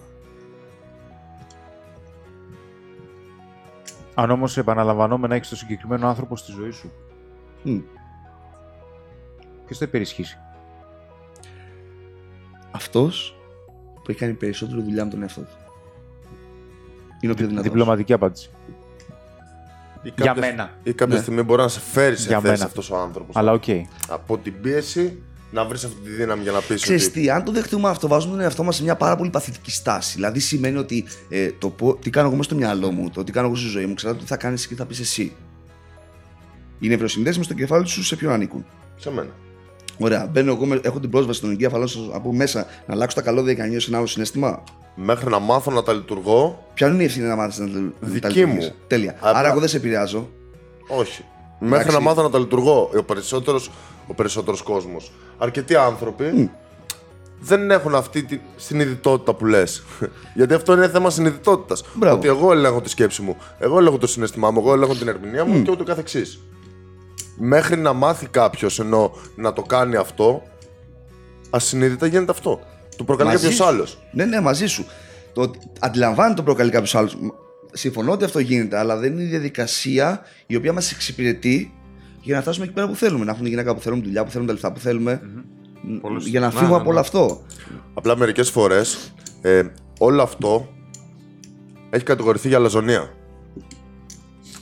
Αν όμως επαναλαμβανόμενα έχεις τον συγκεκριμένο άνθρωπο στη ζωή σου, Μμ. ποιος θα υπερισχύσει; Αυτός που έχει κάνει περισσότερο δουλειά με τον εαυτό του. Είναι ο πιο δυνατός. Διπλωματική απάντηση. Ή Για κάποια- μένα. Ή κάποια Ναι. στιγμή μπορεί να σε φέρει σε Για θέση μένα. αυτός ο άνθρωπος. Αλλά οκ. Από την πίεση να βρεις αυτή τη δύναμη για να πεις Ξέρεις ότι. τι, αν το δεχτούμε αυτό, βάζουμε τον εαυτό μας σε μια πάρα πολύ παθητική στάση. Δηλαδή σημαίνει ότι ε, το πω- τι κάνω εγώ μέσα στο μυαλό μου, το τι κάνω εγώ στη ζωή μου, ξέρω τι θα κάνεις και τι θα πεις εσύ. Οι νευροσυνδέσεις στο κεφάλι σου σε ποιον ανήκουν; Σε μένα. Ωραία, μπαίνω εγώ, με- έχω την πρόσβαση στον εγκέφαλό σα από μέσα να αλλάξω τα καλώδια και να νιώσω ένα άλλο συνέστημα. Μέχρι να μάθω να τα λειτουργώ, Ποια είναι η ευθύνη να μάθεις να τα Δική τα λειτουργείς; μου. Τέλεια. Απλά- Άρα εγώ δεν σε επηρεάζω. όχι. Μέχρι να μάθω να τα λειτουργώ. Ο περισσότερο ο περισσότερος κόσμος. Αρκετοί άνθρωποι δεν έχουν αυτή τη συνειδητότητα που λες. Γιατί αυτό είναι θέμα συνειδητότητας. Μπράβο. Ότι εγώ ελέγχω τη σκέψη μου, εγώ ελέγχω το συναισθημά μου, εγώ ελέγχω την ερμηνεία μου και ούτω καθεξής. Μέχρι να μάθει κάποιος ενώ να το κάνει αυτό, ασυνείδητα γίνεται αυτό. Το προκαλεί Μαζί κάποιος σου. άλλος. Ναι, ναι, μαζί σου. Το ότι αντιλαμβάνεται το προκαλεί κάποιος άλλος. Συμφωνώ ότι αυτό γίνεται, αλλά δεν είναι η διαδικασία η οποία μας εξυπηρετεί για να φτάσουμε εκεί πέρα που θέλουμε. Να έχουμε τη γυναίκα που θέλουμε, τη δουλειά που θέλουμε, τα λεφτά που θέλουμε. Μ, Πολλούς- Για να Ναι, φύγουμε ναι, από ναι. όλο αυτό. Απλά μερικές φορές ε, όλο αυτό έχει κατηγορηθεί για αλαζονία.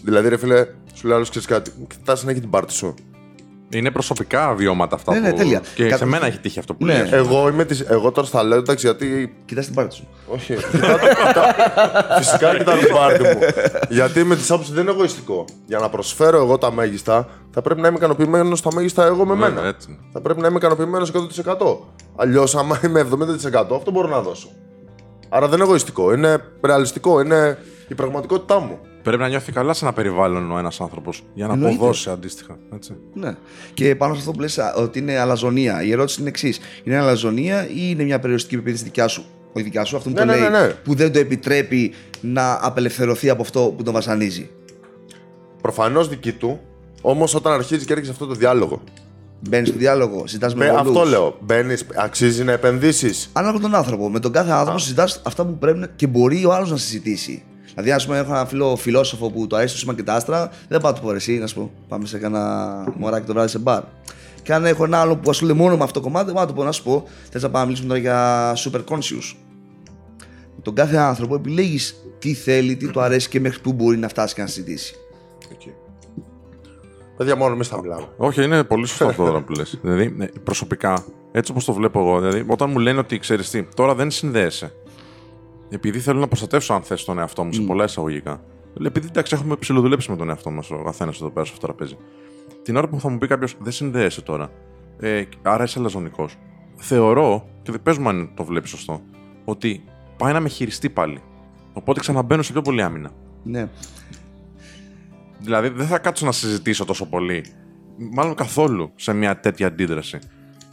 Δηλαδή, ρε φίλε, σου λέει άλλος ξέρεις κάτι. Κοιτάς να έχει την πάρτη σου. Είναι προσωπικά βιώματα αυτά Ναι, ναι, που... τέλεια. Και Κα- σε μένα έχει τύχει αυτό που Ναι. λες. Εγώ, είμαι της, εγώ τώρα στα λέω εντάξει γιατί. Κοιτάς την πάρτι σου. Όχι. κοιτάω- κοιτάω- φυσικά κοιτάω την πάρτη μου. γιατί με τη άποψη δεν είναι εγωιστικό. Για να προσφέρω εγώ τα μέγιστα, θα πρέπει να είμαι ικανοποιημένος στα μέγιστα εγώ με Βέβαια, μένα. έτσι είναι. Θα πρέπει να είμαι ικανοποιημένος 100%. Αλλιώς, άμα είμαι 70%, αυτό μπορώ να δώσω. Άρα δεν είναι εγωιστικό. Είναι ρεαλιστικό. Είναι η πραγματικότητά μου. Πρέπει να νιώθει καλά σε ένα περιβάλλον ο ένας άνθρωπος για να Εννοείται. αποδώσει αντίστοιχα. Έτσι. Ναι. Και πάνω σε αυτό που λες α, ότι είναι αλαζονία, η ερώτηση είναι εξής. Είναι αλαζονία ή είναι μια περιοριστική πεποίθηση δικιά σου, όχι δικιά σου, αυτό που Ναι, το ναι, λέει, ναι, ναι. που δεν το επιτρέπει να απελευθερωθεί από αυτό που τον βασανίζει; Προφανώς δική του, όμως όταν αρχίζει και έρχεσαι αυτό το διάλογο. Μπαίνεις στο διάλογο, συζητά με Μπε- πολλούς. αυτό λέω. Μπαίνεις, αξίζει να επενδύσεις. Ανάλογα τον άνθρωπο. Με τον κάθε άνθρωπο συζητά αυτά που πρέπει να- και μπορεί ο άλλος να συζητήσει. Δηλαδή, ας πούμε, έχω ένα φίλο φιλόσοφο που το αρέσει το σήμα και τα άστρα, δεν πάω να του πω ρε, εσύ, να σου πω, πάμε σε κανένα μωράκι το βράδυ σε μπαρ. Και αν έχω ένα άλλο που ασχολείται μόνο με αυτό το κομμάτι, δεν πάω να του πω να σου πω, θες να πάμε να μιλήσουμε τώρα για super conscious. Με τον κάθε άνθρωπο επιλέγεις τι θέλει, τι του αρέσει και μέχρι πού μπορεί να φτάσει και να συζητήσει. Παιδιά, μόνο εμείς θα μιλάμε. Όχι, είναι πολύ σωστό αυτό τώρα που λες. Δηλαδή, ε, προσωπικά, έτσι όπως το βλέπω εγώ, δηλαδή, όταν μου λένε ότι ξέρεις τι, τώρα δεν συνδέεσαι. Επειδή θέλω να προστατεύσω, αν θες, τον εαυτό μου σε πολλά εισαγωγικά. Λέω, Επειδή εντάξει, έχουμε ψηλοδουλέψει με τον εαυτό μας ο καθένας εδώ πέρα στο τραπέζι. Την ώρα που θα μου πει κάποιος, δεν συνδέεσαι τώρα. Ε, άρα είσαι αλαζονικό. Θεωρώ, και δεν πες μου αν το βλέπεις σωστό, ότι πάει να με χειριστεί πάλι. Οπότε ξαναμπαίνω σε πιο πολύ άμυνα. Ναι. Δηλαδή δεν θα κάτσω να συζητήσω τόσο πολύ. Μάλλον καθόλου σε μια τέτοια αντίδραση.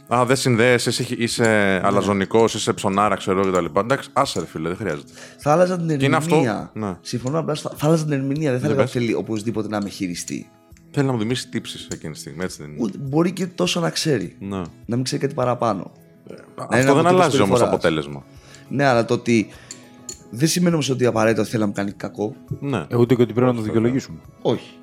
Α, δεν συνδέεσαι, είσαι, είσαι αλαζονικός, είσαι ψωνάρα, ξέρω εγώ κτλ. Εντάξει, άσε ρε φίλε, δεν χρειάζεται. Θα άλλαζα την είναι αυτό, ερμηνεία. ναι. Συμφωνώ απλά, θα, θα άλλαζα την ερμηνεία. Δεν θα Ναι, έλεγα πες. ότι θέλει οπωσδήποτε να με χειριστεί. Θέλει να μου δημήσει τύψεις εκείνη τη στιγμή, έτσι δεν είναι. Ούτε- Μπορεί και τόσο να ξέρει. Ναι. Να μην ξέρει κάτι παραπάνω. Αυτό ένα δεν αποτέλεσμα αλλάζει όμως το συμπεριφοράς. αποτέλεσμα. Ναι, αλλά το ότι δεν σημαίνει όμως ότι απαραίτητα θέλει να μου κάνει κακό. Ναι. Ε, Ούτε και ότι πρέπει να το δικαιολογήσουμε. Όχι.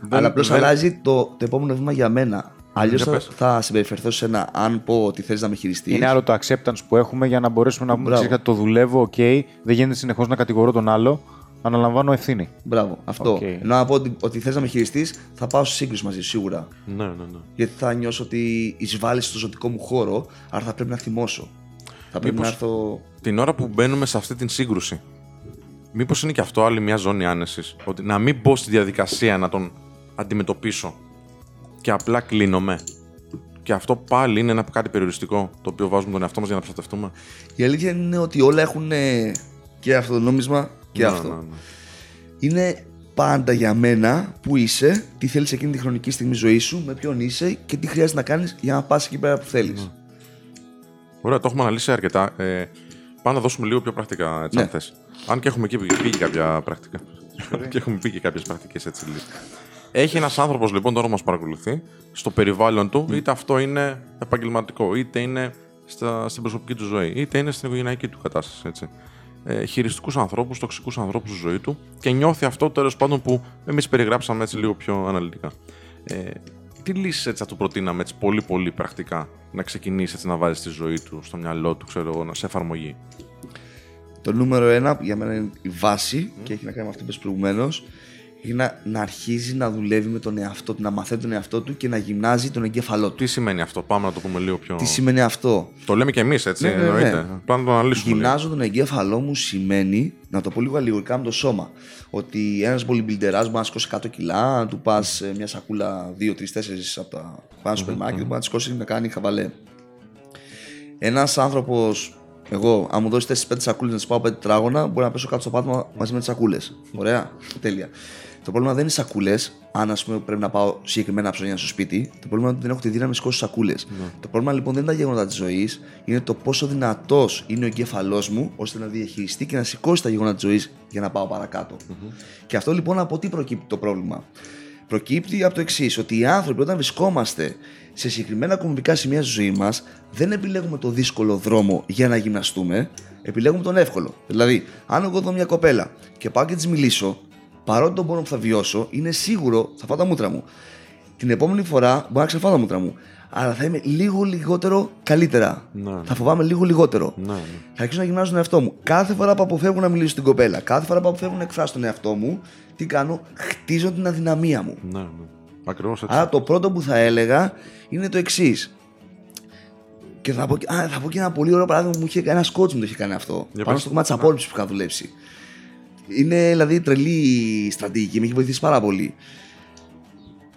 Δεν- αλλά απλώς δεν- αλλάζει το, το επόμενο βήμα για μένα. Αλλιώς Για θα, πες. θα συμπεριφερθώ σε ένα αν πω ότι θέλει να με χειριστείς. Είναι άλλο το acceptance που έχουμε για να μπορέσουμε να πούμε Μπράβο. ξέρεις κάτι, το δουλεύω, οκ, δεν γίνεται συνεχώς να κατηγορώ τον άλλο, αναλαμβάνω ευθύνη. Μπράβο, αυτό. Οκ. Ενώ να πω ότι, ότι θες να με χειριστείς, θα πάω σε σύγκρουση μαζί σου σίγουρα. Ναι, ναι, ναι. Γιατί θα νιώσω ότι εισβάλλεις στο ζωτικό μου χώρο, άρα θα πρέπει να θυμώσω. Θα πρέπει Μήπως- να έρθω. Την ώρα που μπαίνουμε σε αυτή την σύγκρουση, μήπως είναι και αυτό άλλη μια ζώνη άνεσης. Ότι να μην μπω στη διαδικασία να τον αντιμετωπίσω και απλά κλείνομαι. Και αυτό πάλι είναι ένα κάτι περιοριστικό το οποίο βάζουμε τον εαυτό μας για να προστατευτούμε. Η αλήθεια είναι ότι όλα έχουν ε, και αυτό το νόμισμα και Ναι, αυτό. ναι, ναι. Είναι πάντα για μένα που είσαι, τι θέλεις εκείνη τη χρονική στιγμή ζωής σου, με ποιον είσαι και τι χρειάζεται να κάνεις για να πας εκεί πέρα που θέλεις. Ναι. Ωραία, το έχουμε αναλύσει αρκετά. Ε, πάμε να δώσουμε λίγο πιο πρακτικά, έτσι, Ναι. αν θες. Αν και έχουμε εκεί πει και κάποια πρακτικά. και έχουμε πει και κάποιες πρακτικές έτσι λίγο. Έχει ένας άνθρωπος λοιπόν τώρα που μας παρακολουθεί στο περιβάλλον του, είτε αυτό είναι επαγγελματικό, είτε είναι στα, στην προσωπική του ζωή, είτε είναι στην οικογενειακή του κατάσταση. Έτσι. Ε, Χειριστικούς ανθρώπους, τοξικούς ανθρώπους στη ζωή του και νιώθει αυτό τέλος πάντων που εμείς περιγράψαμε έτσι λίγο πιο αναλυτικά. Ε, τι λύσεις έτσι θα του προτείναμε έτσι πολύ πολύ πρακτικά να ξεκινήσει έτσι να βάζει στη ζωή του, στο μυαλό του, ξέρω εγώ, να- σε εφαρμογή. Το νούμερο ένα που για μένα είναι η βάση και έχει να κάνει με αυτό που είπες προηγουμένως είναι να, να αρχίζει να δουλεύει με τον εαυτό του, να μαθαίνει τον εαυτό του και να γυμνάζει τον εγκέφαλό του. Τι σημαίνει αυτό, πάμε να το πούμε λίγο πιο. Τι σημαίνει αυτό; Το λέμε και εμείς, έτσι. Ναι, ναι, ναι. εννοείται. Πάμε να το αναλύσουμε. λίγο. Γυμνάζω τον εγκέφαλό μου σημαίνει, να το πω λίγο αλληγορικά με το σώμα, ότι ένας bodybuilderάς μπορεί να σηκώσει 100 κιλά, να του πας μια σακούλα 2, 3, 4 από τα πάνω στο σούπερ μάρκετ, μπορεί να τη σηκώσει να κάνει χαβαλέ. Ένας άνθρωπος, εγώ, αν μου δώσει 4-5 σακούλες να τι πάω 5 τετράγωνα, μπορεί να πέσω κάτω στο πάτωμα μαζί με τις σακούλες. Ωραία, τέλεια. Το πρόβλημα δεν είναι σακούλες, αν ας πούμε πρέπει να πάω συγκεκριμένα ψώνια στο σπίτι. Το πρόβλημα είναι ότι δεν έχω τη δύναμη να σηκώσω σακούλες. Το πρόβλημα λοιπόν δεν είναι τα γεγονότα της ζωής, είναι το πόσο δυνατός είναι ο εγκέφαλός μου ώστε να διαχειριστεί και να σηκώσει τα γεγονότα της ζωής για να πάω παρακάτω. Και αυτό λοιπόν από τι προκύπτει το πρόβλημα; Προκύπτει από το εξής, ότι οι άνθρωποι όταν βρισκόμαστε σε συγκεκριμένα κομβικά σημεία στη ζωή μας, δεν επιλέγουμε το δύσκολο δρόμο για να γυμναστούμε, επιλέγουμε τον εύκολο. Δηλαδή, αν εγώ δω μια κοπέλα και πάω και της μιλήσω, παρότι τον πόνο που θα βιώσω, είναι σίγουρο θα φάω τα μούτρα μου. Την επόμενη φορά μπορεί να ξεφάω τα μούτρα μου. Αλλά θα είμαι λίγο λιγότερο καλύτερα. Ναι. Θα φοβάμαι λίγο λιγότερο. Ναι, ναι. Θα αρχίσω να γυμνάζω τον εαυτό μου. Κάθε φορά που αποφεύγω να μιλήσω στην κοπέλα, κάθε φορά που αποφεύγω να εκφράσω τον εαυτό μου, τι κάνω, χτίζω την αδυναμία μου. ναι, ναι. Ακριβώ έτσι. Άρα το πρώτο που θα έλεγα είναι το εξής. Και θα πω, α, θα πω και ένα πολύ ωραίο παράδειγμα που μου είχε ένας coach μου το είχε κάνει αυτό. Για πάνω πες. στο κομμάτι της απόρριψη που είχα δουλέψει. Είναι δηλαδή τρελή στρατηγική, με έχει βοηθήσει πάρα πολύ.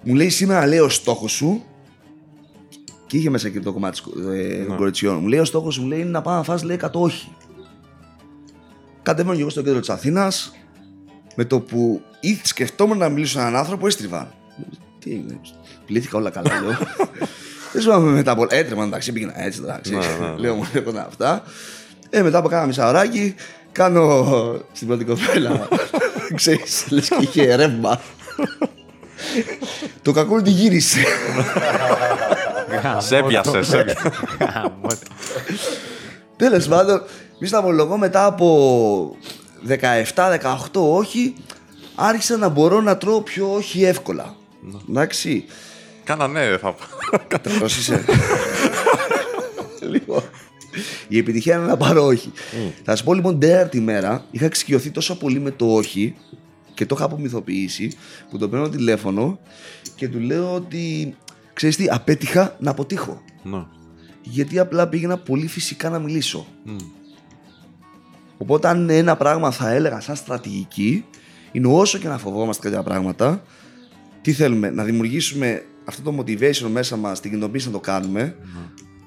Μου λέει σήμερα λέει ο στόχο σου. Και είχε μέσα και το κομμάτι ε, των κοριτσιών. Μου λέει ο στόχος σου μου λέει, είναι να πάω να φας λέει 100 όχι. Κατεβαίνω και εγώ στο κέντρο της Αθήνας. Με το που ήδη σκεφτόμουν να μιλήσω σε έναν άνθρωπο, έστριβα. Τι έγινε, πλήθηκα όλα καλά, λέω. Δεν σου είπαμε μετά από. Έτρεμα εντάξει, πήγαινα έτσι, εντάξει. Ναι, ναι, ναι. Λέω μου έκανα αυτά. Ε, μετά από κάνα μισάωράκι, κάνω στην πρώτη κοπέλα. Ξέρεις, λες και είχε ρεύμα. Το κακό είναι ότι γύρισε. Σε έπιασες, σε έπιασες. Τέλος πάντων, μη σταυρολογώ μετά από 17-18 όχι, άρχισα να μπορώ να τρώω πιο όχι εύκολα. Εντάξει. Κάνα ναι, θα πω. Τρελός είσαι. λοιπόν. Η επιτυχία είναι να πάρω όχι. Θα σα πω λοιπόν τέταρτη μέρα είχα εξοικειωθεί τόσο πολύ με το όχι και το είχα απομυθοποιήσει που το παίρνω τηλέφωνο και του λέω ότι ξέρεις τι, απέτυχα να αποτύχω. Ναι. Γιατί απλά πήγαινα πολύ φυσικά να μιλήσω. Οπότε αν ένα πράγμα θα έλεγα σαν στρατηγική είναι όσο και να φοβόμαστε κάποια πράγματα τι θέλουμε, να δημιουργήσουμε αυτό το motivation μέσα μας, την κινητοποίηση να το κάνουμε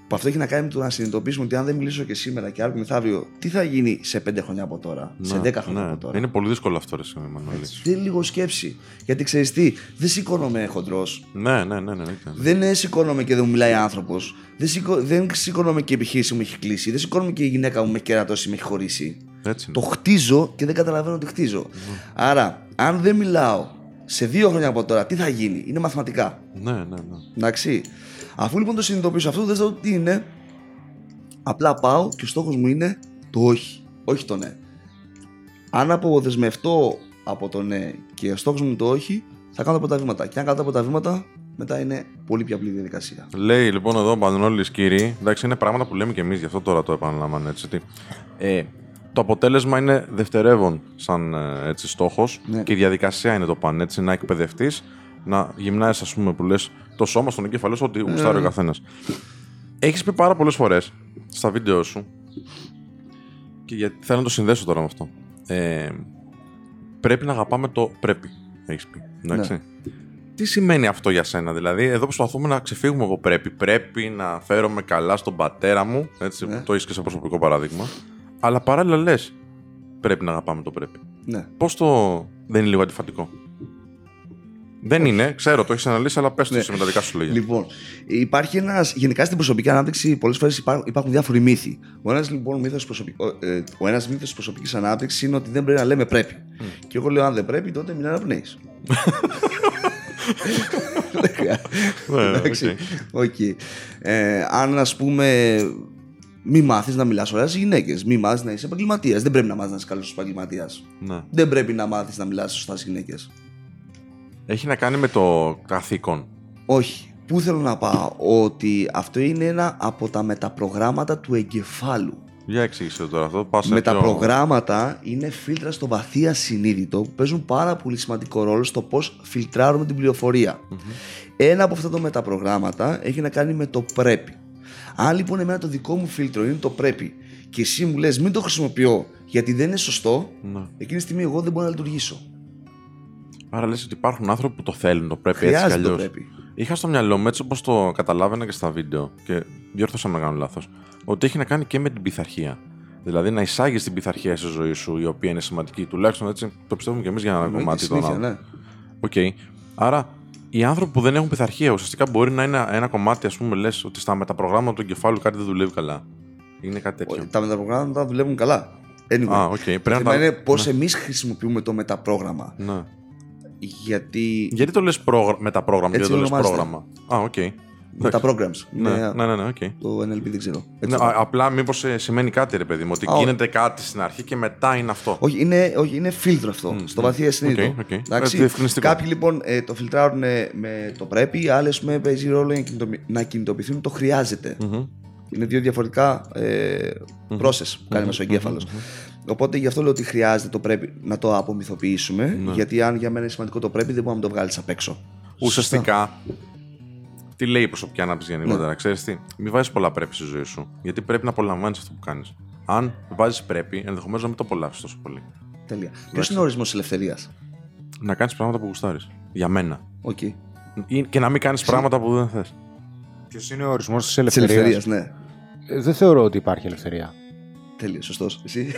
που αυτό έχει να κάνει με το να συνειδητοποιήσουμε ότι αν δεν μιλήσω και σήμερα και αύριο μεθαύριο τι θα γίνει σε πέντε χρόνια από τώρα, σε Ναι, 10 χρόνια ναι. από τώρα; Είναι πολύ δύσκολο αυτό, ρε Μανώλη. Δεν είναι λίγο σκέψη. Γιατί ξέρεις τι, δεν σηκώνομαι χοντρός. Ναι, ναι, ναι, ναι. ναι. Δεν σηκώνομαι και δεν μου μιλάει άνθρωπος. Δεν, σηκώ, δεν σηκώνομαι και η επιχείρηση μου έχει κλείσει. Δεν σηκώνομαι και η γυναίκα μου με έχει κερατώσει ή με έχει χωρίσει. Έτσι είναι. Το χτίζω και δεν καταλαβαίνω ότι χτίζω. Άρα, αν δεν μιλάω σε δύο χρόνια από τώρα, τι θα γίνει; Είναι μαθηματικά. Ναι, ναι, ναι. Εντάξει. Αφού λοιπόν το συνειδητοποιήσω αυτό, δεν ξέρω τι είναι. Απλά πάω και ο στόχος μου είναι το όχι. Όχι το ναι. Αν αποδεσμευτώ από το ναι και ο στόχος μου είναι το όχι, θα κάνω τα πρώτα βήματα. Και αν κάνω τα πρώτα βήματα, μετά είναι πολύ πιο απλή διαδικασία. Λέει λοιπόν εδώ ο Παντενόλη κύριοι, εντάξει είναι πράγματα που λέμε και εμείς, γι' αυτό τώρα το επαναλαμβάνω έτσι. ότι, ε, το αποτέλεσμα είναι δευτερεύον σαν ε, έτσι, στόχος Ναι. και η διαδικασία είναι το πάνε, έτσι, να εκπαιδευτείς, να γυμνάσει, ας πούμε, που λες το σώμα στον εγκέφαλό σου, ό,τι γουστάρει ο καθένας. Έχεις πει πάρα πολλές φορές στα βίντεο σου και γιατί θέλω να το συνδέσω τώρα με αυτό. Ε, πρέπει να αγαπάμε το πρέπει, έχεις πει. Εντάξει. Τι σημαίνει αυτό για σένα, δηλαδή, εδώ προσπαθούμε να ξεφύγουμε από πρέπει. Πρέπει να φέρομαι καλά στον πατέρα μου, έτσι, Ναι. που το έχεις και σε προσωπικό παράδειγμα. Αλλά παράλληλα λες, πρέπει να αγαπάμε το πρέπει. Ναι. Πώς το. δεν είναι λίγο αντιφατικό; Δεν είναι, ξέρω, το έχεις αναλύσει, αλλά πες το Ναι. εσύ με τα δικά σου λόγια. Λοιπόν, υπάρχει ένας. Γενικά στην προσωπική ανάπτυξη, πολλές φορές υπάρχουν, υπάρχουν διάφοροι μύθοι. Ο ένας λοιπόν μύθος προσωπικό, ε, ο ένας μύθος προσωπικής ανάπτυξης είναι ότι δεν πρέπει να λέμε πρέπει. Και εγώ λέω, αν δεν πρέπει, τότε μην αναπνέεις. Ναι, Εντάξει. οκ. Οκ. Ε, αν ας πούμε. Μη μάθεις να μιλάς ωραία στις γυναίκες. Μη μάθεις να είσαι επαγγελματίας. Δεν πρέπει να μάθεις να είσαι καλός επαγγελματίας. Ναι. Δεν πρέπει να μάθεις να μιλάς σωστά στις γυναίκες. Έχει να κάνει με το καθήκον. Όχι. Πού θέλω να πάω, ότι αυτό είναι ένα από τα μεταπρογράμματα του εγκεφάλου. Για εξήγησε τώρα αυτό. Πάσα Με τα πιο- προγράμματα είναι φίλτρα στο βαθύ ασυνείδητο που παίζουν πάρα πολύ σημαντικό ρόλο στο πώς φιλτράρουμε την πληροφορια Ένα από αυτά τα μεταπρογράμματα έχει να κάνει με το πρέπει. Αν λοιπόν εμένα το δικό μου φίλτρο είναι το πρέπει και εσύ μου λες μην το χρησιμοποιώ γιατί δεν είναι σωστό, Ναι. εκείνη τη στιγμή εγώ δεν μπορώ να λειτουργήσω. Άρα λες ότι υπάρχουν άνθρωποι που το θέλουν, το πρέπει έτσι κι Χρειάζεται το αλλιώς. πρέπει. Είχα στο μυαλό μου έτσι όπως το καταλάβαινα και στα βίντεο και διόρθωσέ με αν κάνω λάθος. Ότι έχει να κάνει και με την πειθαρχία. Δηλαδή να εισάγεις την πειθαρχία στη ζωή σου, η οποία είναι σημαντική. Τουλάχιστον έτσι το πιστεύουμε και εμείς για ένα Εννοείται, κομμάτι των συνήθεια, άλλων. ναι. Οκ. Άρα οι άνθρωποι που δεν έχουν πειθαρχία ουσιαστικά μπορεί να είναι ένα κομμάτι, ας πούμε, λες ότι στα μεταπρογράμματα του εγκεφάλου κάτι δεν δουλεύει καλά. Είναι κάτι τέτοιο. Τα μεταπρογράμματα δουλεύουν καλά. Anyway. Α, οκ. Πρέπει Το να θέμα τα- είναι πώς ναι. εμείς χρησιμοποιούμε το μεταπρόγραμμα. Ναι. Γιατί. Γιατί το λες μεταπρόγραμμα, Έτσι γιατί το λες ονομάζεται. πρόγραμμα. Α, οκ. Meta programs. Ναι, Είναι ναι, ναι, ναι, οκ. Το NLP δεν ξέρω. Ναι, Έτσι α- απλά μήπως σημαίνει κάτι, ρε παιδί μου, ότι Α, ό- γίνεται κάτι στην αρχή και μετά είναι αυτό. Όχι, είναι, όχι, είναι φίλτρο αυτό. στο βαθύ ασυνείδητο. Οκ, οκ. Εντάξει. Ε, διευκρινιστικό. Κάποιοι λοιπόν ε, το φιλτράρουν με το πρέπει, άλλοι ας πούμε, παίζει ρόλο να, κινητοποιη- να κινητοποιηθούν το χρειάζεται. Είναι δύο διαφορετικά ε, process που κάνει μέσα ο εγκέφαλος. Οπότε γι' αυτό λέω ότι χρειάζεται το πρέπει να το απομυθοποιήσουμε. Ναι. Γιατί αν για μένα είναι σημαντικό το πρέπει, δεν μπορεί να το βγάλεις απ' έξω. Ουσιαστικά, τι λέει η προσωπική ανάπτυξη γενικότερα, Ναι. ξέρεις τι; Μην βάζεις πολλά πρέπει στη ζωή σου. Γιατί πρέπει να απολαμβάνεις αυτό που κάνεις. Αν βάζεις πρέπει, ενδεχομένως να μην το απολαύσεις τόσο πολύ. Τέλεια. Ποιος είναι ο ορισμός ελευθερίας; Να κάνεις πράγματα που γουστάρεις. Για μένα. Οκ. Τη Ή- Και να μην κάνεις πράγματα που δεν θες. Ποιος είναι ο ορισμός της ελευθερίας; ελευθερίας, ναι. Δεν θεωρώ ότι υπάρχει ελευθερία. Τέλεια, σωστός. Εσύ;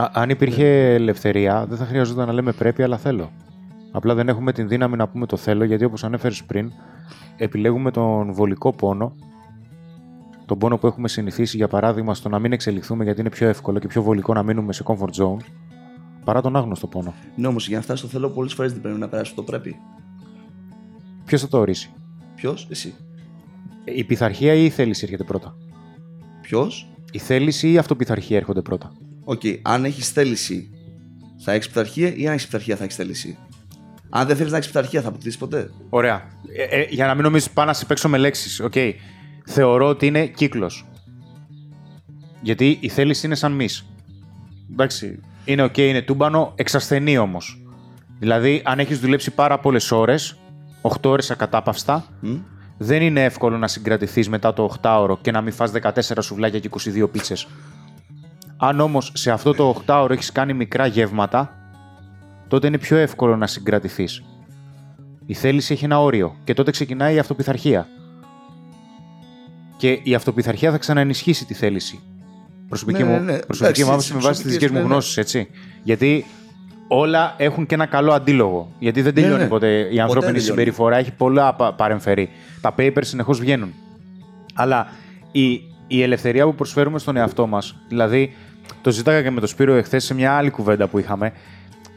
Α, αν υπήρχε ελευθερία, δεν θα χρειαζόταν να λέμε πρέπει, αλλά θέλω. Απλά δεν έχουμε την δύναμη να πούμε το θέλω, γιατί όπως ανέφερες πριν, επιλέγουμε τον βολικό πόνο, τον πόνο που έχουμε συνηθίσει, για παράδειγμα, στο να μην εξελιχθούμε, γιατί είναι πιο εύκολο και πιο βολικό να μείνουμε σε comfort zone, παρά τον άγνωστο πόνο. ναι, όμως για να φτάσει στο θέλω, πολλές φορές δεν πρέπει να περάσει το πρέπει. Ποιος θα το ορίσει, Ποιος, εσύ. Η πειθαρχία ή η θέληση έρχεται πρώτα; Ποιος; Η θέληση ή η αυτοπειθαρχία έρχονται πρώτα; Οκ, αν έχεις θέληση, θα έχεις πειθαρχία ή αν έχεις πειθαρχία, θα έχεις θέληση; Αν δεν θέλεις να έχεις πειθαρχία, θα αποκτήσει ποτέ. Ωραία. Ε, ε, για να μην νομίζεις πάνω να σε παίξω με λέξεις. Οκ. Θεωρώ ότι είναι κύκλος. Γιατί η θέληση είναι σαν μη. Εντάξει. Είναι οκ, είναι τούμπανο, εξασθενεί όμως. Δηλαδή, αν έχεις δουλέψει πάρα πολλές ώρες, 8 ώρες ακατάπαυστα, Μμ. δεν είναι εύκολο να συγκρατηθείς μετά το 8ωρο και να μην φας 14 σουβλάκια και 22 πίτσες. Αν όμως σε αυτό το 8ωρο έχεις κάνει μικρά γεύματα, τότε είναι πιο εύκολο να συγκρατηθείς. Η θέληση έχει ένα όριο και τότε ξεκινάει η αυτοπειθαρχία. Και η αυτοπιθαρχία θα ξαναενισχύσει τη θέληση. Προσωπική Ναι, μου, ναι, ναι. προσωπική Εντάξει, μου άποψη με βάση τις προσωπικές, δικές μου ναι, ναι. γνώσεις, έτσι. Γιατί όλα έχουν και ένα καλό αντίλογο. Γιατί δεν τελειώνει ναι. ποτέ. Η Ποτέ ανθρώπινη δεν τελειώνει. συμπεριφορά έχει πολλά πα- παρεμφερεί. Τα papers συνεχώς βγαίνουν. Αλλά η, η ελευθερία που προσφέρουμε στον εαυτό μας, δηλαδή το ζήταγα και με τον Σπύρο εχθές σε μια άλλη κουβέντα που είχαμε,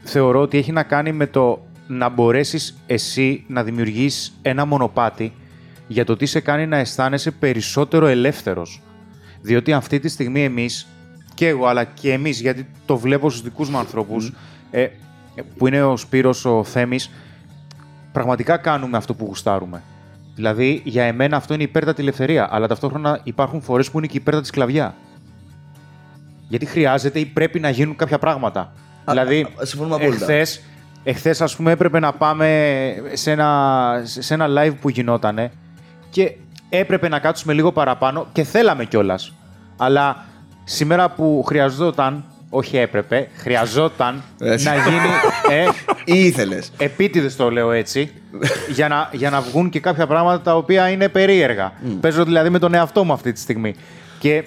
θεωρώ ότι έχει να κάνει με το να μπορέσεις εσύ να δημιουργήσει ένα μονοπάτι για το τι σε κάνει να αισθάνεσαι περισσότερο ελεύθερος. Διότι αυτή τη στιγμή εμείς, και εγώ αλλά και εμείς, γιατί το βλέπω στους δικούς μου ανθρώπους, ε, που είναι ο Σπύρος, ο Θέμης, πραγματικά κάνουμε αυτό που γουστάρουμε. Δηλαδή, για εμένα αυτό είναι η υπέρτατη ελευθερία, αλλά ταυτόχρονα υπάρχουν φορές που είναι και η υπέρτατη σκλαβιά. Γιατί χρειάζεται ή πρέπει να γίνουν κάποια πράγματα. Δηλαδή, α, συμφωνούμε απόλυτα. εχθές, εχθές, ας πούμε, έπρεπε να πάμε σε ένα, σε ένα live που γινότανε και έπρεπε να κάτσουμε λίγο παραπάνω και θέλαμε κιόλας. Αλλά σήμερα που χρειαζόταν, όχι έπρεπε, χρειαζόταν Έτσι. να γίνει. Ε, Ή ήθελες. Επίτηδες το λέω έτσι, για να, για να βγουν και κάποια πράγματα τα οποία είναι περίεργα. Παίζω δηλαδή με τον εαυτό μου αυτή τη στιγμή. Και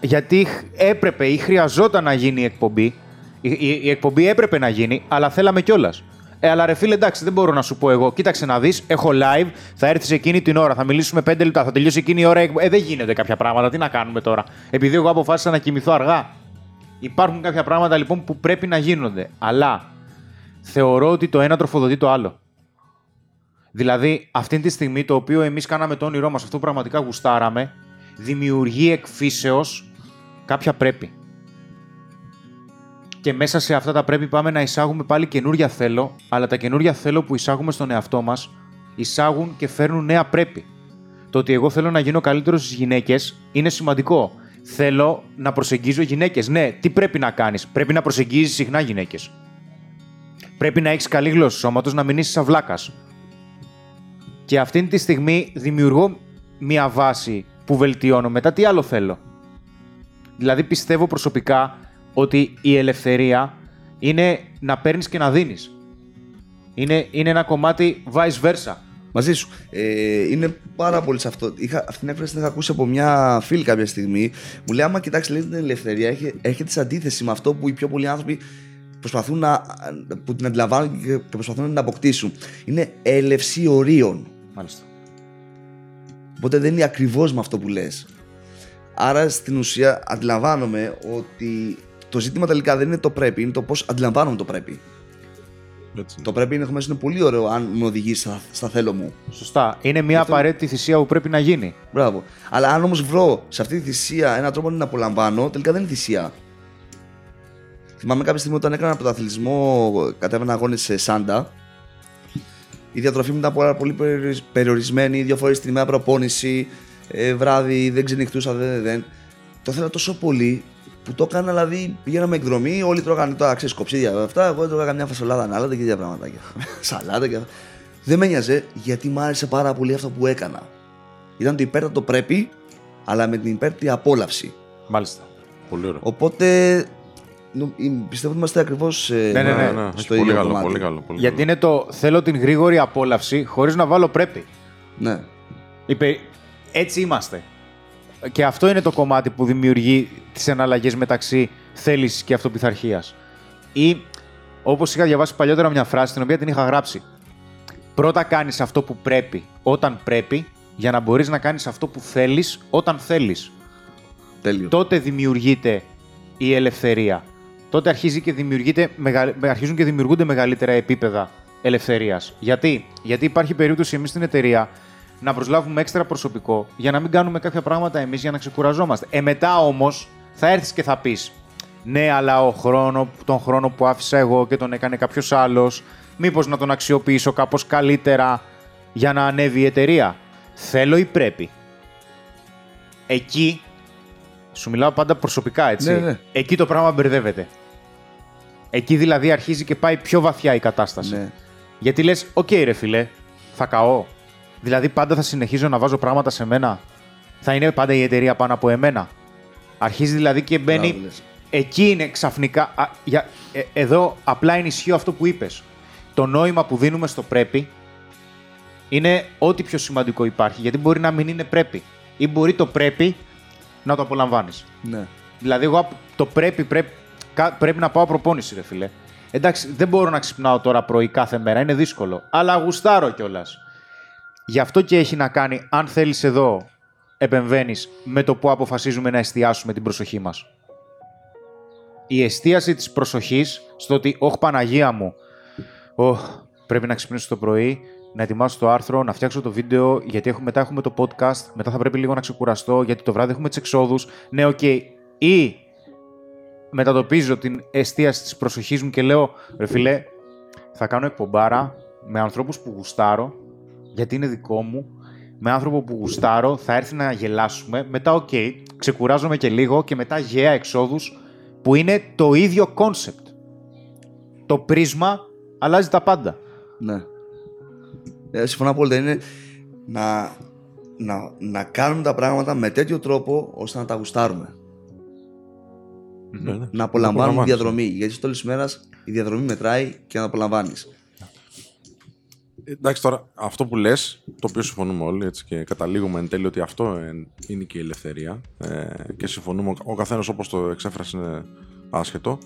γιατί χ- έπρεπε ή χρειαζόταν να γίνει η εκπομπή, η, η- η εκπομπή έπρεπε να γίνει, αλλά θέλαμε κιόλας. Ε, αλλά ρε φίλε, εντάξει, δεν μπορώ να σου πω εγώ. Κοίταξε να δεις, έχω live, θα έρθεις εκείνη την ώρα, θα μιλήσουμε 5 λεπτά, θα τελειώσει εκείνη η ώρα. η εκπο- Ε, δεν γίνονται κάποια πράγματα. Τι να κάνουμε τώρα. Επειδή εγώ αποφάσισα να κοιμηθώ αργά. Υπάρχουν κάποια πράγματα λοιπόν που πρέπει να γίνονται. Αλλά θεωρώ ότι το ένα τροφοδοτεί το άλλο. Δηλαδή, αυτή τη στιγμή το οποίο εμείς κάναμε το όνειρό μας, αυτό που πραγματικά γουστάραμε, δημιουργεί εκφύσεως κάποια πρέπει. Και μέσα σε αυτά τα πρέπει πάμε να εισάγουμε πάλι καινούρια θέλω, αλλά τα καινούρια θέλω που εισάγουμε στον εαυτό μας, εισάγουν και φέρνουν νέα πρέπει. Το ότι εγώ θέλω να γίνω καλύτερος στις γυναίκες είναι σημαντικό. Θέλω να προσεγγίζω γυναίκες. Ναι, τι πρέπει να κάνεις; Πρέπει να προσεγγίζεις συχνά γυναίκες. Πρέπει να έχεις καλή γλώσσα σώματος, να μην είσαι αυλάκα. Και αυτή τη στιγμή δημιουργώ μία βάση που βελτιώνω. Μετά τι άλλο θέλω; Δηλαδή πιστεύω προσωπικά ότι η ελευθερία είναι να παίρνεις και να δίνεις. Είναι, είναι ένα κομμάτι vice versa. Μαζί σου. Ε, είναι πάρα πολύ σε αυτό. Είχα, αυτή την έκφραση την είχα ακούσει από μια φίλη κάποια στιγμή. Μου λέει: Άμα κοιτάξεις, λέει την ελευθερία, έχει, έχετε σε αντίθεση με αυτό που οι πιο πολλοί άνθρωποι προσπαθούν να, που την αντιλαμβάνουν και προσπαθούν να την αποκτήσουν. Είναι έλευση ορίων. Μάλιστα. Οπότε δεν είναι ακριβώς με αυτό που λες. Άρα στην ουσία αντιλαμβάνομαι ότι το ζήτημα τελικά δεν είναι το πρέπει, είναι το πώς αντιλαμβάνομαι το πρέπει. Έτσι. Το πρέπει είναι, είναι πολύ ωραίο αν με οδηγήσει στα, στα θέλω μου. Σωστά. Είναι μια Αυτό- απαραίτητη θυσία που πρέπει να γίνει. Μπράβο. Αλλά αν όμως βρω σε αυτή τη θυσία έναν τρόπο να την απολαμβάνω, τελικά δεν είναι θυσία. Θυμάμαι κάποια στιγμή όταν έκανα πρωταθλητισμό, κατέβαινα αγώνες σε Σάντα. Η διατροφή μου ήταν πάρα πολύ περιορισ- περιορισμένη, δύο φορές την ημέρα προπόνηση, ε, βράδυ, δεν ξενυχτούσα, δεν, δεν, δεν. Το ήθελα τόσο πολύ που το έκανα, δηλαδή πηγαίναμε εκδρομή, όλοι τρώγανε τώρα ξέρεις κοψίδια αυτά. Εγώ τρώγα μια φασολάδα ανάλατα και τέτοια πραγματάκια. Σαλάτα και αυτά. Δεν με νοιάζε γιατί μου άρεσε πάρα πολύ αυτό που έκανα. Ήταν το υπέρτατο πρέπει, αλλά με την υπέρτατη απόλαυση. Μάλιστα. Πολύ ωραίο. Οπότε νο- ε, πιστεύω ότι είμαστε ακριβώς Ναι, ναι, ναι. έχει στο πολύ ίδιο καλό, κομμάτι. πολύ καλό. Πολύ Γιατί καλό. είναι το θέλω την γρήγορη απόλαυση χωρίς να βάλω πρέπει. Ναι. Είπε, έτσι είμαστε. Και αυτό είναι το κομμάτι που δημιουργεί τις εναλλαγές μεταξύ θέλησης και αυτοπιθαρχίας. Ή, όπως είχα διαβάσει παλιότερα μια φράση, την οποία την είχα γράψει. Πρώτα κάνεις αυτό που πρέπει, όταν πρέπει, για να μπορείς να κάνεις αυτό που θέλεις, όταν θέλεις. Τέλειο. Τότε δημιουργείται η ελευθερία. Τότε αρχίζει και δημιουργείται, μεγα- αρχίζουν και δημιουργούνται μεγαλύτερα επίπεδα ελευθερίας. Γιατί; Γιατί υπάρχει περίπτωση εμείς στην εταιρεία να προσλάβουμε έξτρα προσωπικό για να μην κάνουμε κάποια πράγματα εμείς για να ξεκουραζόμαστε. Ε, μετά όμως θα έρθεις και θα πεις ναι, αλλά ο χρόνο, τον χρόνο που άφησα εγώ και τον έκανε κάποιος άλλος, μήπως να τον αξιοποιήσω κάπως καλύτερα για να ανέβει η εταιρεία; Θέλω ή πρέπει; Εκεί, σου μιλάω πάντα προσωπικά, έτσι. Ναι, ναι. Εκεί το πράγμα μπερδεύεται. Εκεί δηλαδή αρχίζει και πάει πιο βαθιά η κατάσταση. Ναι. Γιατί λες, οκ ρε φίλε, θα καώ. Δηλαδή πάντα θα συνεχίζω να βάζω πράγματα σε μένα. Θα είναι πάντα η εταιρεία πάνω από εμένα. Αρχίζει δηλαδή και μπαίνει. Μπράβο, λες. εκεί είναι ξαφνικά. α, για, ε, εδώ απλά ενισχύω αυτό που είπες. Το νόημα που δίνουμε στο πρέπει είναι ό,τι πιο σημαντικό υπάρχει. Γιατί μπορεί να μην είναι πρέπει. Ή μπορεί το πρέπει να το απολαμβάνεις. ναι. Δηλαδή, εγώ απ- το πρέπει, πρέπει, κα- πρέπει να πάω προπόνηση, ρε φιλέ. Εντάξει, δεν μπορώ να ξυπνάω τώρα πρωί κάθε μέρα, είναι δύσκολο. Αλλά γουστάρω κιόλας. Γι' αυτό και έχει να κάνει, αν θέλεις εδώ, επεμβαίνεις με το που αποφασίζουμε να εστιάσουμε την προσοχή μας. Η εστίαση της προσοχής στο ότι, ωχ Παναγία μου, ωχ, πρέπει να ξυπνήσω το πρωί, να ετοιμάσω το άρθρο, να φτιάξω το βίντεο, γιατί έχουμε, μετά έχουμε το podcast, μετά θα πρέπει λίγο να ξεκουραστώ, γιατί το βράδυ έχουμε τις εξόδους. Ναι, οκ. Ή μετατοπίζω την εστίαση της προσοχής μου και λέω, ρε φίλε, θα κάνω εκπομπάρα με ανθρώπους που γουστάρω, γιατί είναι δικό μου, με άνθρωπο που γουστάρω, θα έρθει να γελάσουμε, μετά οκ, ξεκουράζομαι και λίγο και μετά για εξόδους που είναι το ίδιο concept. Το πρίσμα αλλάζει τα πάντα. Ναι. Ε, συμφωνώ απόλυτα. Είναι να, να, να κάνουμε τα πράγματα με τέτοιο τρόπο ώστε να τα γουστάρουμε. Ναι, ναι. Να απολαμβάνουμε τη απολαμβάνεις, διαδρομή. Γιατί στο τέλος της ημέρα η διαδρομή μετράει και να απολαμβάνεις. Εντάξει τώρα, αυτό που λες, το οποίο συμφωνούμε όλοι έτσι, και καταλήγουμε εν τέλει ότι αυτό ε, είναι και η ελευθερία. Ε, και συμφωνούμε, ο, ο καθένας όπως το εξέφρασε είναι άσχετο.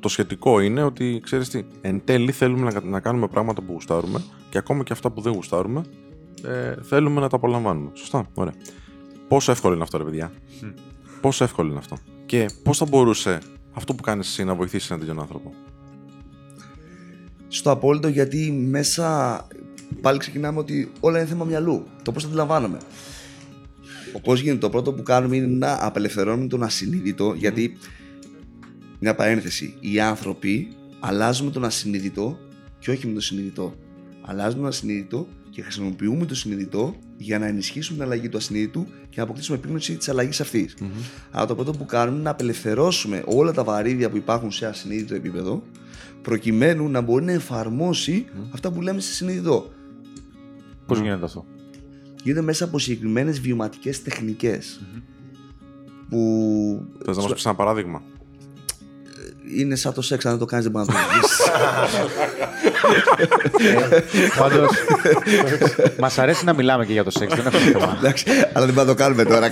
Το σχετικό είναι ότι ξέρεις τι, εν τέλει θέλουμε να, να κάνουμε πράγματα που γουστάρουμε και ακόμα και αυτά που δεν γουστάρουμε ε, θέλουμε να τα απολαμβάνουμε. Σωστά, ωραία. Πόσο εύκολο είναι αυτό, ρε παιδιά; Πόσο εύκολο είναι αυτό; Και πώς θα μπορούσε αυτό που κάνεις εσύ να βοηθήσεις έναν τέτοιον άνθρωπο; Στο απόλυτο γιατί μέσα πάλι ξεκινάμε ότι όλα είναι θέμα μυαλού. Το πώς το αντιλαμβάνομαι. Πώς γίνεται το πρώτο που κάνουμε είναι να απελευθερώνουμε τον ασυνείδητο γιατί μια παρένθεση. Οι άνθρωποι αλλάζουμε τον ασυνείδητο και όχι με το συνειδητό. Αλλάζουμε τον ασυνείδητο και χρησιμοποιούμε το συνειδητό για να ενισχύσουμε την αλλαγή του ασυνείδητου και να αποκτήσουμε επίγνωση της αλλαγής αυτής. Αλλά το πρώτο που κάνουμε είναι να απελευθερώσουμε όλα τα βαρύδια που υπάρχουν σε ασυνείδητο επίπεδο, προκειμένου να μπορεί να εφαρμόσει αυτά που λέμε σε συνειδητό. Πώς γίνεται αυτό; Γίνεται μέσα από συγκεκριμένες βιωματικέ τεχνικές Που Θες να μας πεις ένα παράδειγμα. Είναι σαν το σεξ, αν δεν το κάνεις δεν μπορείς να το ζήσει. Πάντως. Μας αρέσει να μιλάμε και για το σεξ, δεν έχω θέμα. Εντάξει, αλλά δεν μπορούμε να το κάνουμε τώρα.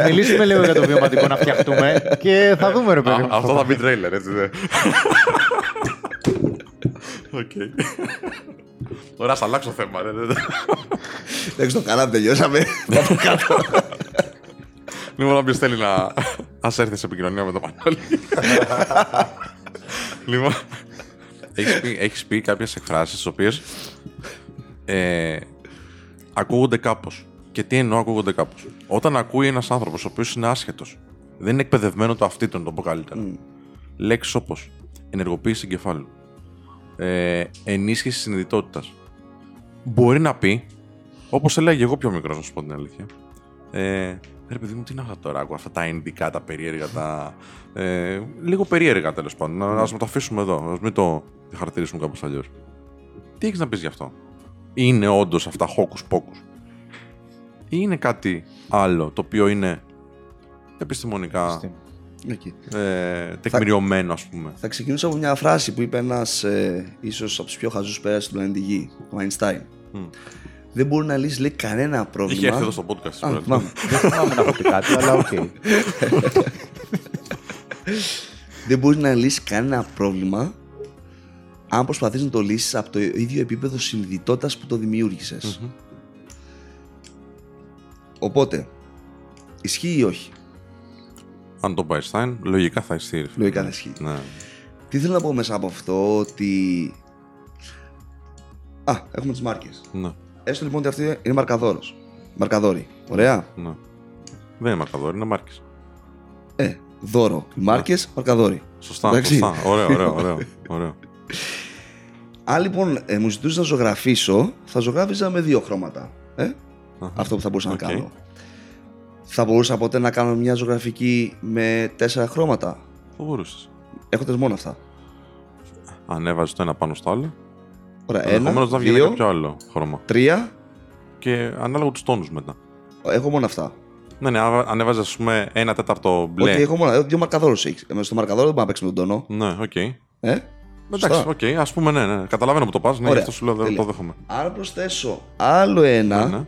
Α μιλήσουμε λίγο για το βιωματικό να φτιαχτούμε και θα δούμε, ρε παιδί. Α, μου. αυτό θα μπει τρέιλερ, έτσι δεν. Οκ. Ωραία, ας αλλάξω θέμα, ρε. δεν- Εντάξει, το κάναμε, τελειώσαμε. Πάμε κάτω. Λοιπόν, όποιος θέλει να ας έρθει σε επικοινωνία με το Μανώλη. λοιπόν, έχεις πει, έχεις πει κάποιες εκφράσεις τις οποίες ε, ακούγονται κάπως. Και τι εννοώ ακούγονται κάπως. Όταν ακούει ένας άνθρωπος ο οποίος είναι άσχετος, δεν είναι εκπαιδευμένο το αυτή του, να το πω καλύτερα. Λέξεις όπως ενεργοποίηση εγκεφάλου, ε, ενίσχυση συνειδητότητας. Μπορεί να πει, όπως έλεγα εγώ πιο μικρός, να σου πω την αλήθεια, ε, ρε παιδί μου, τι είναι αυτά τώρα, ακούω αυτά τα ενδικά, τα περίεργα, τα. Ε, λίγο περίεργα τέλος πάντων. Να ας με το αφήσουμε εδώ, ας μην το χαρακτηρίσουμε κάπως αλλιώς. Τι έχεις να πεις γι' αυτό, Είναι όντως αυτά hocus pocus, ή είναι κάτι άλλο το οποίο είναι επιστημονικά Εκεί. ε, τεκμηριωμένο, ας πούμε; Θα ξεκινήσω από μια φράση που είπε ένας ε, ίσως από τους πιο χαζούς πέρασες του πλανήτη Γη, ο Einstein. Δεν μπορεί να λύσει λέει, κανένα πρόβλημα. Είχε έρθει εδώ στο podcast. Α, σήμερα. θυμάμαι. Δεν θυμάμαι να έχω πει κάτι, αλλά οκ. Δεν μπορεί να λύσει κανένα πρόβλημα αν προσπαθείς να το λύσεις από το ίδιο επίπεδο συνειδητότητας που το δημιούργησες. Οπότε, ισχύει ή όχι; Αν το πάει Stein, λογικά θα ισχύει. ρε φίλε. Λογικά θα ισχύει. Ναι. Τι θέλω να πω μέσα από αυτό, ότι... Α, έχουμε τις μάρκες. Ναι. Έστω λοιπόν ότι αυτή είναι μαρκαδόρος. Μαρκαδόρη. Ωραία. ναι. Δεν είναι μαρκαδόρ, είναι μάρκες. Ε, δώρο. Οι μάρκες, μαρκαδόρη. Σωστά, Εντάξει. σωστά. Ωραίο, ωραίο, ωραίο. ωραίο. Αν λοιπόν ε, μου ζητούσες να ζωγραφίσω, θα ζωγράφιζα με δύο χρώματα. Ε; Αχα. Αυτό που θα μπορούσα Οκ. να κάνω. Θα μπορούσα ποτέ να κάνω μια ζωγραφική με τέσσερα χρώματα; Θα μπορούσες. Έχοντας μόνο αυτά. Αν έβαζε το ένα πάνω στο άλλο, Ωραία, ενδεχομένως ένα, να βγαίνει δύο, κάποιο άλλο χρώμα. τρία. Και ανάλογα τους τόνους μετά. Έχω μόνο αυτά. Ναι, ναι, αν αν έβαζε, ας πούμε, ένα τέταρτο μπλε. Ότι έχω μόνο. ε, Δύο μαρκαδόρους έχεις. Ε, Στο μαρκαδόρο δεν μπορώ να παίξει με τον τόνο. Ναι, οκ. Ε; Εντάξει, Σωστά. οκ, ας πούμε, ναι, ναι. Καταλαβαίνω που το πας. Ναι, γι' Ωραία. αυτό σου λέω δεν Τέλεια. το δέχομαι. Αν προσθέσω άλλο ένα, Ναι, ναι.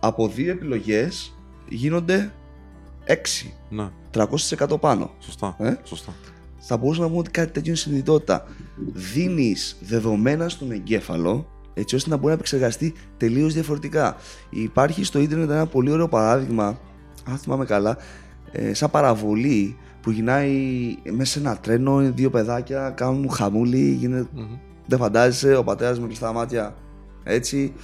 από δύο επιλογές γίνονται 6. ναι. 300% πάνω. Σωστά. Ε; Σωστά. Θα μπορούσαμε να πούμε ότι κάτι τέτοιο είναι συνειδητότητα. Δίνεις δεδομένα στον εγκέφαλο έτσι ώστε να μπορεί να επεξεργαστεί τελείως διαφορετικά. Υπάρχει στο ίντερνετ ένα πολύ ωραίο παράδειγμα, αν θυμάμαι καλά, ε, σαν παραβολή που γυρνάει μέσα σε ένα τρένο, είναι δύο παιδάκια, κάνουν χαμούλη, γίνεται, Μμμ. δεν φαντάζεσαι, ο πατέρας με κλειστά μάτια έτσι.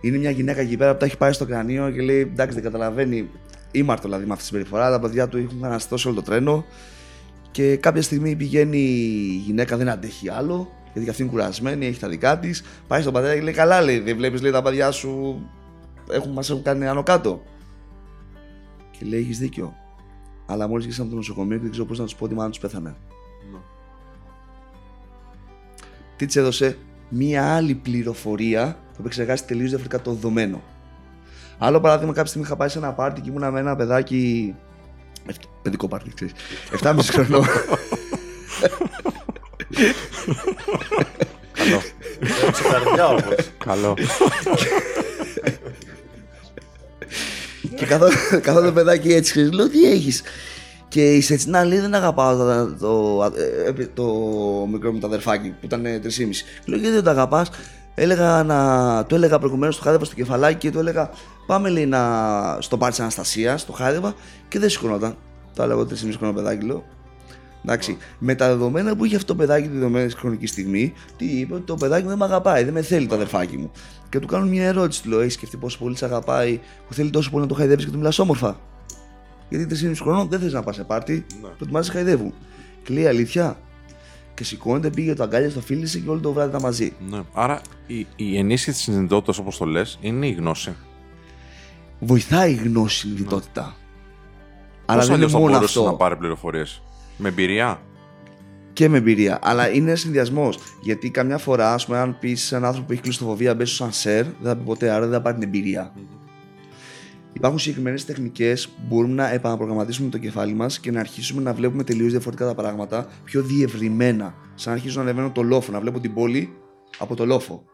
Είναι μια γυναίκα εκεί πέρα που τα έχει πάρει στο κρανίο και λέει: Εντάξει, δεν καταλαβαίνει. Ήμαρτο δηλαδή με αυτή τη συμπεριφορά. Τα παιδιά του έχουν αναστώσει όλο το τρένο. Και κάποια στιγμή πηγαίνει η γυναίκα, δεν αντέχει άλλο, γιατί και αυτή είναι κουρασμένη, έχει τα δικά της. Πάει στον πατέρα και λέει: Καλά, λέει, δεν βλέπεις λέει, τα παιδιά σου έχουν, μας έχουν κάνει άνω κάτω. Και λέει: Έχεις δίκιο. Αλλά μόλις γύρισα από το νοσοκομείο και δεν ξέρω πώς να τους πω ότι μάλλον τους πέθανε. Τι της έδωσε μία άλλη πληροφορία που επεξεργάστηκε τελείως διαφορετικά το δεδομένο. Άλλο παράδειγμα, κάποια στιγμή είχα πάει σε ένα πάρτι και ήμουνα με ένα παιδάκι. Εφ- Παιδικό πάρτι, ξέρεις. 7,5 χρονών. Καλό. Έτσι καρδιά όμως. Καλό. και καθόταν καθόταν το παιδάκι έτσι, ξέρεις, λέω τι έχεις; Και η Σετσινά λέει δεν αγαπάω το, το, ε, το μικρό μου το αδερφάκι που ήταν 3,5. Λέω γιατί δεν το αγαπάς; Έλεγα να, το έλεγα προηγουμένως, το χάδευα στο κεφαλάκι και του έλεγα πάμε λέει να, στο πάρτι της Αναστασίας, το χάδευα και δεν σηκωνόταν. Το έλεγα 3,5 χρόνο παιδάκι λέω. Εντάξει, με τα δεδομένα που είχε αυτό το παιδάκι τη δεδομένη χρονικής στιγμή, τι είπε ότι το παιδάκι μου δεν με αγαπάει, δεν με θέλει το αδερφάκι μου. Και του κάνω μια ερώτηση, του λέω: Έχεις σκεφτεί πόσο πολύ σε αγαπάει, που θέλει τόσο πολύ να το χαϊδεύει και του μιλάς όμορφα; Γιατί 3,5 χρονών δεν θες να πας σε πάρτι, Ναι. προτιμά να σε χαϊδεύουν. Και λέει αλήθεια; Και και σηκώνεται, πήγε το αγκάλια, το φίλησε και όλο το βράδυ ήταν μαζί. Ναι. Άρα η, η ενίσχυση της συνειδητότητας, όπως το λες, είναι η γνώση. Βοηθάει η γνώση η συνειδητότητα. Αλλά Πώς δεν αλλιώς είναι θα μόνο μπορούσες αυτό. να πάρει πληροφορίες; Με εμπειρία; Και με εμπειρία. Αλλά είναι ένας συνδυασμός. Γιατί καμιά φορά, ας πούμε, αν πεις σε έναν άνθρωπο που έχει κλειστοφοβία, μπε στο σανσέρ, δεν θα πει ποτέ, άρα δεν θα πάρει την εμπειρία. Υπάρχουν συγκεκριμένες τεχνικές που μπορούμε να επαναπρογραμματίσουμε το κεφάλι μας και να αρχίσουμε να βλέπουμε τελείως διαφορετικά τα πράγματα, πιο διευρυμένα. Σαν να αρχίζω να ανεβαίνω το λόφο, να βλέπω την πόλη από το λόφο.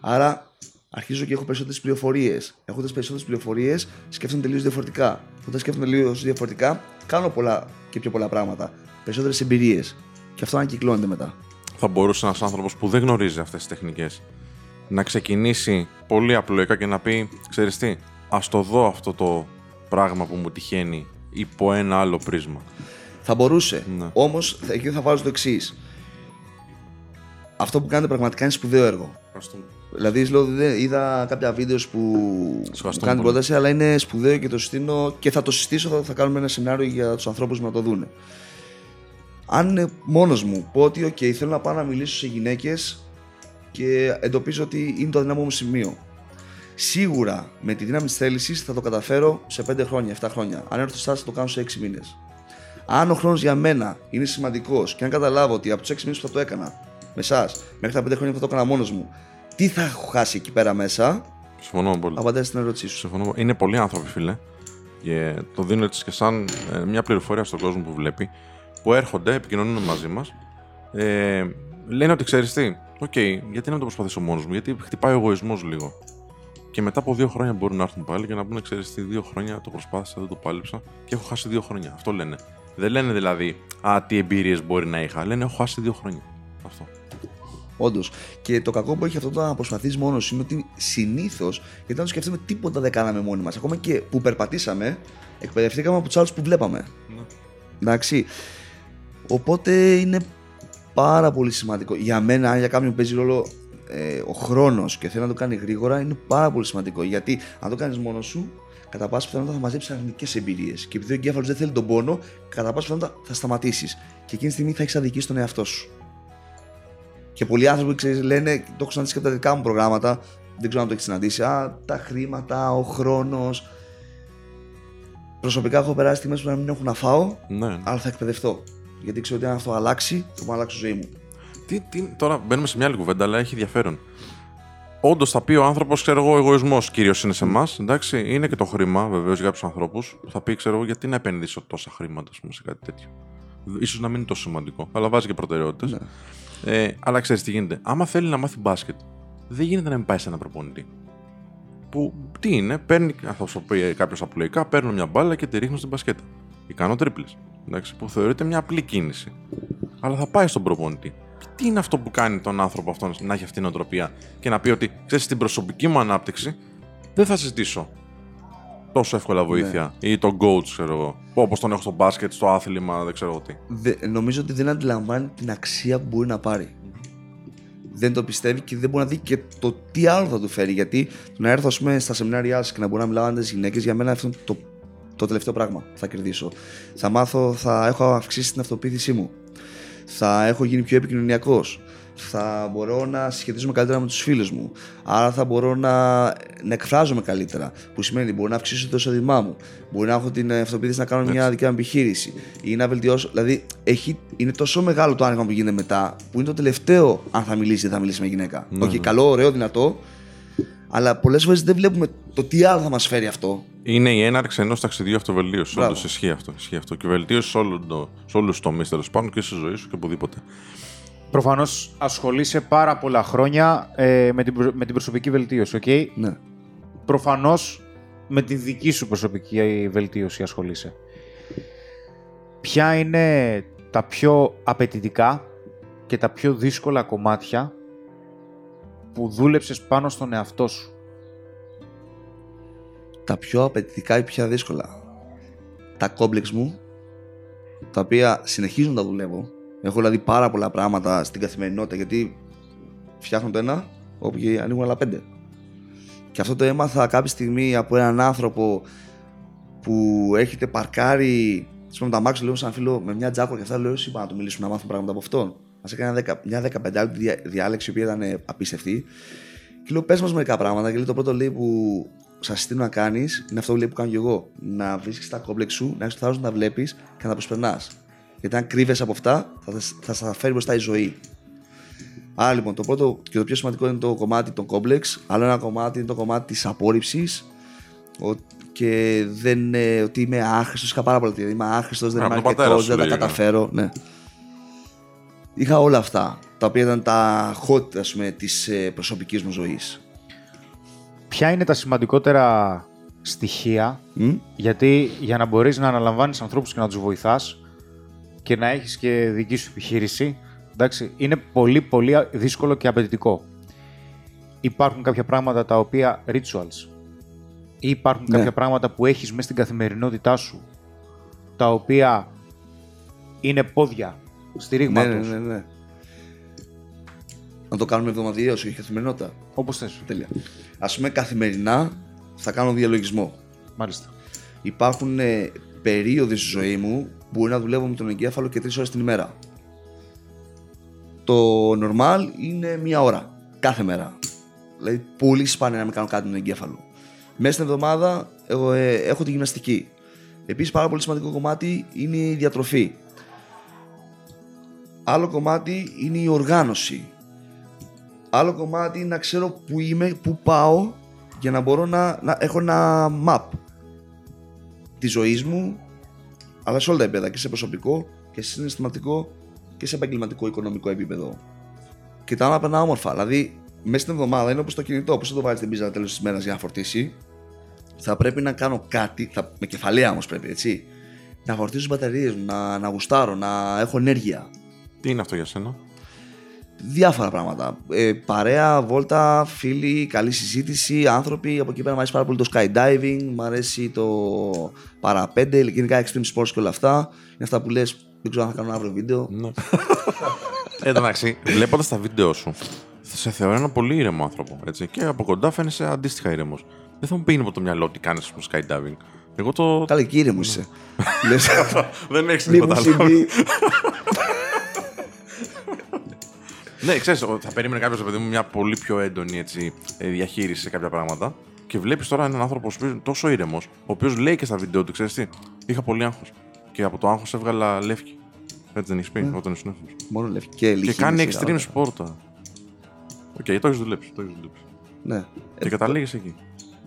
Άρα αρχίζω και έχω περισσότερες πληροφορίες. Έχοντα περισσότερες πληροφορίες, σκέφτομαι τελείως διαφορετικά. Όταν σκέφτομαι τελείως διαφορετικά, κάνω πολλά και πιο πολλά πράγματα. Περισσότερες εμπειρίες. Και αυτό ανακυκλώνεται μετά. Θα μπορούσε ένας άνθρωπος που δεν γνωρίζει αυτές τις τεχνικές να ξεκινήσει πολύ απλοϊκά και να πει: Ξέρεις τι, ας το δω αυτό το πράγμα που μου τυχαίνει υπό ένα άλλο πρίσμα. Θα μπορούσε. Ναι. Όμως εκεί θα βάζω το εξής. Αυτό που κάνετε πραγματικά είναι σπουδαίο έργο. Δηλαδή, λέω, δεν- είδα κάποια βίντεος που ευχαριστώ που κάνει την πολύ. πρόταση, αλλά είναι σπουδαίο και το συστήνω και θα το συστήσω. Θα, θα κάνουμε ένα σενάριο για τους ανθρώπους να το δούνε. Αν είναι μόνος μου, πω ότι OK, θέλω να πάω να μιλήσω σε γυναίκες και εντοπίζω ότι είναι το αδυναμό μου σημείο. Σίγουρα με τη δύναμη της θέλησης θα το καταφέρω σε 5 χρόνια, 7 χρόνια. Αν έρθω στάση, θα το κάνω σε 6 μήνες. Αν ο χρόνος για μένα είναι σημαντικός και αν καταλάβω ότι από τους 6 μήνες που θα το έκανα με εσάς μέχρι τα 5 χρόνια που θα το έκανα μόνος μου, τι θα έχω χάσει εκεί πέρα μέσα, Συμφωνώ πολύ. απαντάει στην ερώτησή σου. Συμφωνώ. Είναι πολλοί άνθρωποι, φίλε. Και το δίνω έτσι και σαν ε, μια πληροφορία στον κόσμο που βλέπει, που έρχονται, επικοινωνούν μαζί μας. Ε, λένε ότι ξέρεις τι, οκ, γιατί να το προσπαθήσω μόνος μου, γιατί χτυπάει ο εγωισμός λίγο. Και μετά από δύο χρόνια μπορούν να έρθουν πάλι και να πούνε: Ξέρεις τι, δύο χρόνια το προσπάθησα, δεν το πάλεψα και έχω χάσει δύο χρόνια. Αυτό λένε. Δεν λένε δηλαδή, Α, τι εμπειρίες μπορεί να είχα. Λένε: Έχω χάσει δύο χρόνια. Αυτό. Όντως. Και το κακό που έχει αυτό το να προσπαθείς μόνος είναι ότι συνήθως, γιατί αν το σκεφτούμε, τίποτα δεν κάναμε μόνοι μας. Ακόμα και που περπατήσαμε, εκπαιδευτήκαμε από τους άλλους που βλέπαμε. Εντάξει. Οπότε είναι πάρα πολύ σημαντικό. Για μένα, αν για κάποιον παίζει ρόλο ε, ο χρόνος και θέλει να το κάνει γρήγορα, είναι πάρα πολύ σημαντικό. Γιατί αν το κάνεις μόνος σου, κατά πάσα πιθανότητα θα μαζέψεις αρνητικές εμπειρίες. Και επειδή ο εγκέφαλος δεν θέλει τον πόνο, κατά πάσα πιθανότητα θα σταματήσεις. Και εκείνη τη στιγμή θα έχεις αδικήσει τον εαυτό σου. Και πολλοί άνθρωποι ξέρεις, λένε, το έχω συναντήσει και από τα δικά μου προγράμματα, δεν ξέρω αν το έχεις συναντήσει. Α, τα χρήματα, ο χρόνος. Προσωπικά έχω περάσει στιγμές που να μην έχω να φάω, Ναι. αλλά θα εκπαιδευτώ. Γιατί ξέρω ότι αν αυτό αλλάξει, θα μου αλλάξει τη ζωή μου. Τι, τι, τώρα μπαίνουμε σε μια άλλη κουβέντα, αλλά έχει ενδιαφέρον. Όντως θα πει ο άνθρωπος, ξέρω εγώ, ο εγωισμός κυρίως είναι σε εμάς. Εντάξει, είναι και το χρήμα βεβαίως για κάποιους ανθρώπους. Θα πει, ξέρω εγώ, γιατί να επενδύσω τόσα χρήματα ας πούμε, σε κάτι τέτοιο. σω να μην είναι τόσο σημαντικό, αλλά βάζει και προτεραιότητες. Ε, αλλά ξέρεις τι γίνεται. Άμα θέλει να μάθει μπάσκετ, δεν γίνεται να μην πάει σε ένα προπονητή. Που τι είναι, παίρνει, θα σου πει κάποιος απλοϊκά, παίρνω μια μπάλα και τη ρίχνω στην μπασκέτα. Ή κάνω τρίπλε. Που θεωρείται μια απλή κίνηση. Αλλά θα πάει στον προπονητή. Και τι είναι αυτό που κάνει τον άνθρωπο αυτόν να έχει αυτή την οτροπία και να πει ότι ξέρεις, στην προσωπική μου ανάπτυξη δεν θα συζητήσω τόσο εύκολα βοήθεια ή τον coach, ξέρω εγώ. Όπως τον έχω στο μπάσκετ, στο άθλημα, δεν ξέρω εγώ τι. Δε- νομίζω ότι δεν αντιλαμβάνει την αξία που μπορεί να πάρει. Δεν το πιστεύει και δεν μπορεί να δει και το τι άλλο θα του φέρει. Γιατί το να έρθω ας πούμε, στα σεμινάρια σας και να μπορώ να μιλάω με τι γυναίκες, για μένα αυτό είναι το, το τελευταίο πράγμα που θα κερδίσω. Θα μάθω, θα έχω αυξήσει την αυτοπεποίθησή μου. Θα έχω γίνει πιο επικοινωνιακός. Θα μπορώ να συσχετίζομαι καλύτερα με τους φίλους μου. Άρα θα μπορώ να, να εκφράζομαι καλύτερα. Που σημαίνει ότι μπορώ να αυξήσω το εισόδημά μου. Μπορεί να έχω την αυτοπεποίθηση να κάνω μια δικιά μου επιχείρηση. Ή να βελτιώσω. Δηλαδή, έχει, είναι τόσο μεγάλο το άνοιγμα που γίνεται μετά, που είναι το τελευταίο αν θα μιλήσει ή δεν θα μιλήσει με γυναίκα. Ναι, Οκ, ναι. καλό, ωραίο, δυνατό. Αλλά πολλές φορές δεν βλέπουμε το τι άλλο θα μας φέρει αυτό. Είναι η έναρξη ενός ταξιδιού αυτοβελτίωσης. Μπράβο. Όντως ισχύει αυτό, ισχύει αυτό. Και βελτίωση σε, όλο το, σε όλους τους τομείς τέλος πάντων και στη ζωή σου και οπουδήποτε. Προφανώς ασχολείσαι πάρα πολλά χρόνια ε, με, την, προ- με την προσωπική βελτίωση, οκ; Ναι. Προφανώς με την δική σου προσωπική βελτίωση ασχολείσαι. Ποια είναι τα πιο απαιτητικά και τα πιο δύσκολα κομμάτια που δούλεψες πάνω στον εαυτό σου; τα πιο απαιτητικά ή πιο δύσκολα; Τα κόμπλεξ μου, τα οποία συνεχίζω να τα δουλεύω. Έχω δηλαδή πάρα πολλά πράγματα στην καθημερινότητα γιατί φτιάχνω το ένα, όπου και ανοίγουν άλλα πέντε. Και αυτό το έμαθα κάποια στιγμή από έναν άνθρωπο που έχετε παρκάρει. Α πούμε, τα μάξι λέω σε ένα φίλο με μια τζάκο και αυτά λέω: Εσύ είπα να του μιλήσουμε να μάθουμε πράγματα από αυτόν. Μα έκανε ένα δεκα- μια 15 λεπτή διά- διάλεξη, η οποία ήταν ε, απίστευτη. Και λέω: Πες μας μερικά πράγματα. Και λέει: Το πρώτο λέει που σας συστήνω να κάνεις είναι αυτό που λέει που κάνω και εγώ. Να βρίσκεις τα κόμπλεξ σου, να έχεις το θάρρος να τα βλέπεις και να τα προσπερνάς. Γιατί αν κρύβεσαι από αυτά, θα, θα σα φέρει μπροστά η ζωή. Άρα λοιπόν, το πρώτο και το πιο σημαντικό είναι το κομμάτι των κόμπλεξ. Άλλο ένα κομμάτι είναι το κομμάτι της απόρριψης. Και δεν είναι ότι είμαι άχρηστος. Είχα πάρα πολλά τέτοια. Είμαι άχρηστος, δεν Α, είμαι από τον πατέρα αρκετός, σου δεν τα λέγανε. καταφέρω. Ναι. Είχα όλα αυτά τα οποία ήταν τα hot ας πούμε, της ε, προσωπικής μου ζωής. Ποια είναι τα σημαντικότερα στοιχεία, Μμ; γιατί για να μπορείς να αναλαμβάνεις ανθρώπους και να τους βοηθάς και να έχεις και δική σου επιχείρηση, εντάξει, είναι πολύ πολύ δύσκολο και απαιτητικό. Υπάρχουν κάποια πράγματα τα οποία rituals ή υπάρχουν Ναι. κάποια πράγματα που έχεις μέσα στην καθημερινότητά σου τα οποία είναι πόδια Ναι, στηρίγματος, ναι, ναι, ναι. Να το κάνουμε εβδομαδιαίως, όχι καθημερινότητα. όπως θες. Τέλεια. Ας πούμε καθημερινά θα κάνω διαλογισμό. Μάλιστα. Υπάρχουν ε, περίοδοι στη ζωή μου που μπορεί να δουλεύω με τον εγκέφαλο και τρεις ώρες την ημέρα. Το normal είναι μία ώρα κάθε μέρα. Δηλαδή, πολύ σπάνια να μην κάνω κάτι με τον εγκέφαλο. Μέσα στην εβδομάδα εγώ, ε, έχω τη γυμναστική. Επίσης, πάρα πολύ σημαντικό κομμάτι είναι η διατροφή. Άλλο κομμάτι είναι η οργάνωση. Άλλο κομμάτι είναι να ξέρω που είμαι, που πάω για να μπορώ να, να έχω ένα map της ζωής μου, αλλά σε όλα τα επίπεδα και σε προσωπικό και σε συναισθηματικό και σε επαγγελματικό οικονομικό επίπεδο. Και τα άλλα περνά όμορφα. Δηλαδή, μέσα στην εβδομάδα είναι όπως το κινητό, πώς θα το βάλεις στην πίζα τέλος της μέρα για να φορτίσει; Θα πρέπει να κάνω κάτι, θα, με κεφαλαία όμως πρέπει, έτσι. Να φορτίσω τι μπαταρίες μου, να, να γουστάρω, να έχω ενέργεια. Τι είναι αυτό για σένα; Διάφορα πράγματα. Ε, παρέα, βόλτα, φίλοι, καλή συζήτηση, άνθρωποι. Από εκεί πέρα μου αρέσει πάρα πολύ το skydiving, μου αρέσει το παραπέντε, γενικά extreme sports και όλα αυτά. Είναι αυτά που λες, δεν ξέρω αν θα κάνω ένα αύριο βίντεο. Ναι. Ε, Εντάξει, βλέποντας τα βίντεο σου, θα σε θεωρώ ένα πολύ ήρεμο άνθρωπο. Έτσι, και από κοντά φαίνεσαι αντίστοιχα ήρεμος. Δεν θα μου πει από το μυαλό τι κάνεις στο skydiving. Εγώ το. Καλά, κύριε μου είσαι. Λες, Δεν έχεις μη μου τίποτα άλλο. Συμβεί. Ναι, ξέρεις, θα περίμενε κάποιος παιδί μου μια πολύ πιο έντονη έτσι, ε, διαχείριση σε κάποια πράγματα. Και βλέπεις τώρα έναν άνθρωπο ο οποίος είναι τόσο ήρεμος, ο οποίος λέει και στα βίντεο του, ξέρεις τι, είχα πολύ άγχος. Και από το άγχος έβγαλα λεύκη. Έτσι δεν έχεις πει όταν ήσουν εύκολο. Μόνο λευκή και Και λιχή κάνει είναι σιγά. extreme sport. Οκ, το έχεις δουλέψει. Το έχεις δουλέψει. Ναι. Και καταλήγεις εκεί.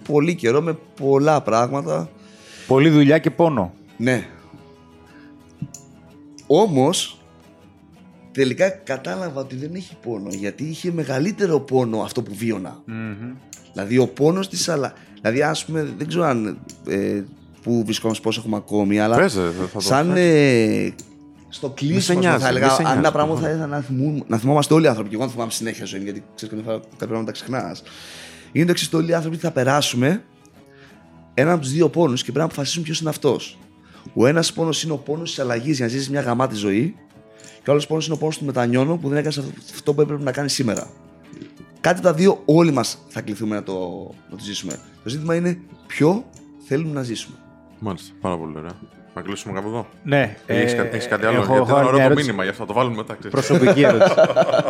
Πολύ καιρό με πολλά πράγματα. Πολλή δουλειά και πόνο. Ναι. Όμως, τελικά κατάλαβα ότι δεν έχει πόνο, γιατί είχε μεγαλύτερο πόνο αυτό που βιωνα Δηλαδή ο πόνος της αλλά... Δηλαδή ας πούμε, δεν ξέρω αν... Ε, που βρισκόμαστε πώς έχουμε ακόμη, αλλά Πες, ε, θα το σαν πες. ε, στο κλείσιμο νοιάζει, θα μη έλεγα, σε αν ένα νοιάζει, πράγμα θα προφανώς. ήθελα να, θυμού- να θυμόμαστε όλοι οι άνθρωποι, και εγώ να θυμάμαι συνέχεια ζωή, γιατί ξέρεις καμιά φορά κάποια πράγματα τα ξεχνάς. Είναι το εξής, ότι όλοι οι άνθρωποι θα περάσουμε έναν από τους δύο πόνους και πρέπει να αποφασίσουμε ποιος είναι αυτός. Ο ένας πόνος είναι ο πόνος της αλλαγής για να ζήσει μια γαμάτη ζωή, και ο άλλος πόνος είναι ο πόνος του μετανιώνω που δεν έκανε αυτό που έπρεπε να κάνει σήμερα. Κάτι από τα δύο όλοι μας θα κληθούμε να το, να το ζήσουμε. Το ζήτημα είναι ποιο θέλουμε να ζήσουμε. Μάλιστα, πάρα πολύ ωραία. Να κλείσουμε κάπου εδώ. Ναι. Έχεις, ε, κα- έχεις κάτι άλλο, έχω- γιατί έχω ήταν άλλη ωραίο μια το ερώτηση. μήνυμα, γι' αυτό θα το βάλουμε μετά. ξέρεις. Προσωπική ερώτηση.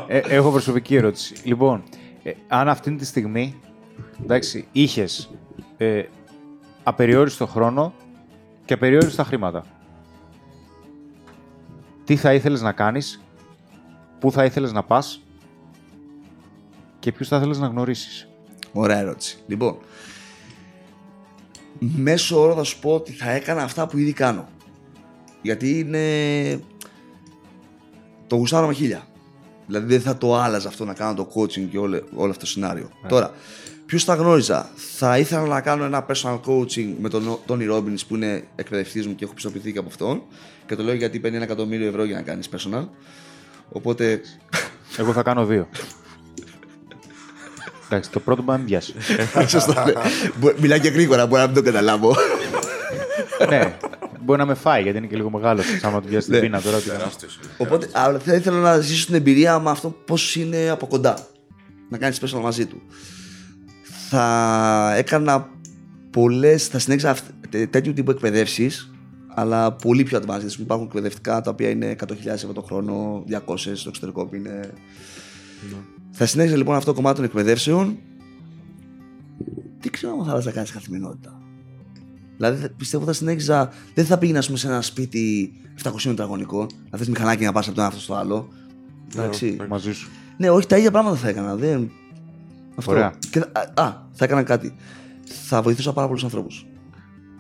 ε, έχω προσωπική ερώτηση. Λοιπόν, ε, αν αυτή τη στιγμή εντάξει, είχες ε, απεριόριστο χρόνο και απεριόριστα χρήματα, τι θα ήθελες να κάνεις, πού θα ήθελες να πας και ποιους θα ήθελες να γνωρίσεις. Ωραία ερώτηση. Λοιπόν, μέσω όρο θα σου πω ότι θα έκανα αυτά που ήδη κάνω. Γιατί είναι. Το γουστάρω με χίλια. Δηλαδή δεν θα το άλλαζα αυτό να κάνω το coaching και όλο, όλο αυτό το σενάριο. Τώρα, ποιου θα γνώριζα; Θα ήθελα να κάνω ένα personal coaching με τον Tony Robbins που είναι εκπαιδευτής μου και έχω πιστοποιηθεί και από αυτόν. Και το λέω γιατί παίρνει ένα εκατομμύριο ευρώ για να κάνεις personal. Οπότε Εγώ θα κάνω δύο. Εντάξει, το πρώτο μπορεί να μην πιάσει. Σωστά. ναι. Μπο- Μιλάει και γρήγορα, μπορεί να μην το καταλάβω. ναι, μπορεί να με φάει γιατί είναι και λίγο μεγάλος. Άμα του πιάσει την Ναι. πείνα τώρα. τι- Οπότε αλλά θα ήθελα να ζήσω την εμπειρία με αυτό πώς είναι από κοντά. Να κάνεις special μαζί του. Θα έκανα πολλές, θα συνέχιζα αυ- τέ- τέτοιου τύπου εκπαιδεύσεις, αλλά πολύ πιο advanced. Υπάρχουν εκπαιδευτικά τα οποία είναι 100.000 ευρώ το χρόνο, 200 στο εξωτερικό που είναι. Θα συνέχιζα λοιπόν αυτό το κομμάτι των εκπαιδεύσεων. Τι ξέρω αν θα άλλαζα κάτι στην καθημερινότητα. Δηλαδή θα- πιστεύω θα συνέχιζα. Δεν θα πήγαινα ας πούμε, σε ένα σπίτι 700 τετραγωνικό, να θες μηχανάκι να πας από το ένα αυτό στο άλλο. Εντάξει. Μαζί σου. Ναι, όχι τα ίδια πράγματα θα έκανα. Δεν... Αυτό. Ωραία. Και, θα- α, α, θα έκανα κάτι. Θα βοηθούσα πάρα πολλούς ανθρώπους.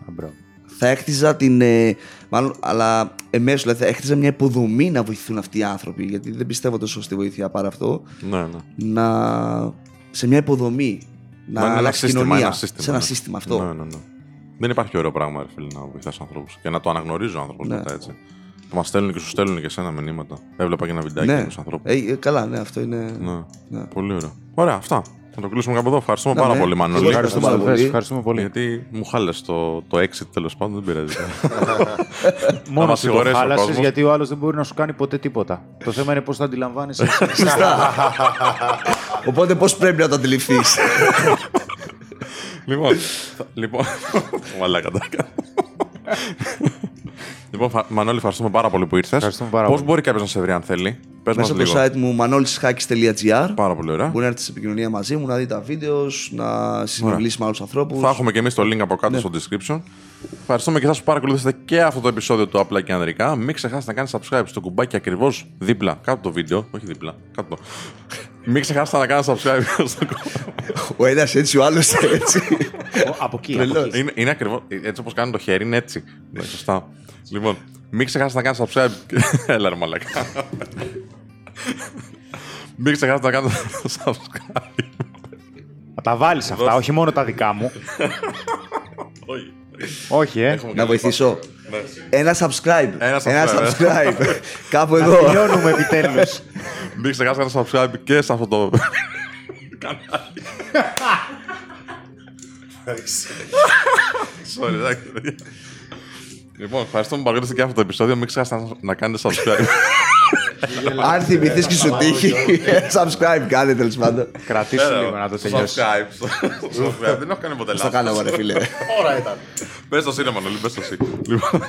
Α, μπράβο. Θα έκτιζα την. Ε, μάλλον, αλλά εμέσως, δηλαδή θα έκτιζα μια υποδομή να βοηθούν αυτοί οι άνθρωποι. Γιατί δεν πιστεύω τόσο στη βοήθεια παρά αυτό. Ναι, ναι. Να. σε μια υποδομή. Να, είναι ένα αλλάξει σύστημα, κοινωνία. ένα σύστημα, σε ένα ναι. σύστημα αυτό. Ναι, ναι, ναι. Δεν υπάρχει ωραίο πράγμα, ρε φίλε, να βοηθάς ανθρώπους και να το αναγνωρίζει ο άνθρωπος Ναι. μετά έτσι. Μας στέλνουν και σου στέλνουν και εσένα μηνύματα. Έβλεπα και ένα βιντεάκι Ναι. με τους ανθρώπους. Ε, ε, καλά, ναι, αυτό είναι. Ναι. ναι. Πολύ ωραίο. Ωραία, αυτά. Θα το κλείσουμε κάπου εδώ. Ευχαριστούμε Ναι, πάρα ναι. πολύ, Μανώλη. Εγώ Ευχαριστούμε, πάρα πολύ. ευχαριστούμε πολύ. Γιατί μου χάλεσε το, το exit τέλος πάντων, δεν πειράζει. Μόνος μας σου το συγχωρέσει ο χάλασες κόσμος. γιατί ο άλλος δεν μπορεί να σου κάνει ποτέ τίποτα. Το θέμα είναι πώς θα αντιλαμβάνεσαι. Σωστά. Οπότε πώς πρέπει να το αντιληφθείς. λοιπόν, θα- λοιπόν, μαλάκα τα έκανα. Λοιπόν, Φα- Μανώλη, ευχαριστούμε πάρα πολύ που ήρθες. Ευχαριστούμε πάρα Πώς πολύ. μπορεί κάποιος να σε βρει αν θέλει; Πες μας Μέσα από λίγο. το site μου manolishackis.gr Πάρα πολύ ωραία. Μπορείς να έρθεις σε επικοινωνία μαζί μου, να δεις τα βίντεος, να συνομιλήσει με άλλους ανθρώπους. Θα έχουμε και εμείς το link από κάτω στο description. Ευχαριστούμε και εσάς που παρακολουθήσατε και αυτό το επεισόδιο του Απλά και Ανδρικά. Μην ξεχάσετε να κάνετε subscribe στο κουμπάκι ακριβώς δίπλα κάτω το βίντεο. Όχι δίπλα, κάτω το. Μην ξεχάσετε να κάνετε subscribe στο κουμπάκι. Ο ένας έτσι, ο άλλος έτσι. από εκεί. Τρελός. από εκεί. είναι, είναι ακριβώς. Έτσι όπως κάνει το χέρι, είναι έτσι. Ναι, σωστά. Λοιπόν, μην ξεχάσετε να κάνετε subscribe. Έλα, ρε μαλακά. μην ξεχάσετε να κάνετε subscribe. Θα τα βάλεις αυτά, όχι μόνο τα δικά μου. Όχι. όχι, ε. να βοηθήσω. Ένα subscribe. Ένα subscribe. subscribe. Κάπου Να εδώ. τελειώνουμε επιτέλους. Μην ξεχάσετε να κάνετε subscribe και σε αυτό το κανάλι. Sorry, εντάξει. Παιδιά. Λοιπόν, ευχαριστούμε που παρακολουθήσατε και αυτό το επεισόδιο. Μην ξεχάσετε να- να κάνετε subscribe. Αν θυμηθείς και σου τύχει, subscribe κάνε τέλος πάντων. Κρατήσου λίγο να το Στο τελειώσει. Subscribe. στο subscribe. Δεν έχω κάνει ποτέ Το λάθος. κάνω εγώ, ρε φίλε. Ώρα ήταν. Πες το εσύ, ρε Μανώλη, πες το εσύ. Λοιπόν,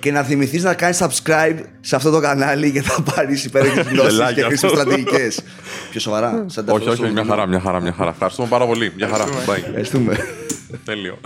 Και να θυμηθείς να κάνεις subscribe σε αυτό το κανάλι για να πάρεις υπέροχες γνώσει Γελάκι και χρήσιμες αυτό. στρατηγικές. Πιο σοβαρά. Σαν τα όχι, όχι, μια χαρά, μια χαρά, μια χαρά. Ευχαριστούμε πάρα πολύ. Μια χαρά. Bye. Ευχαριστούμε. Τέλειο.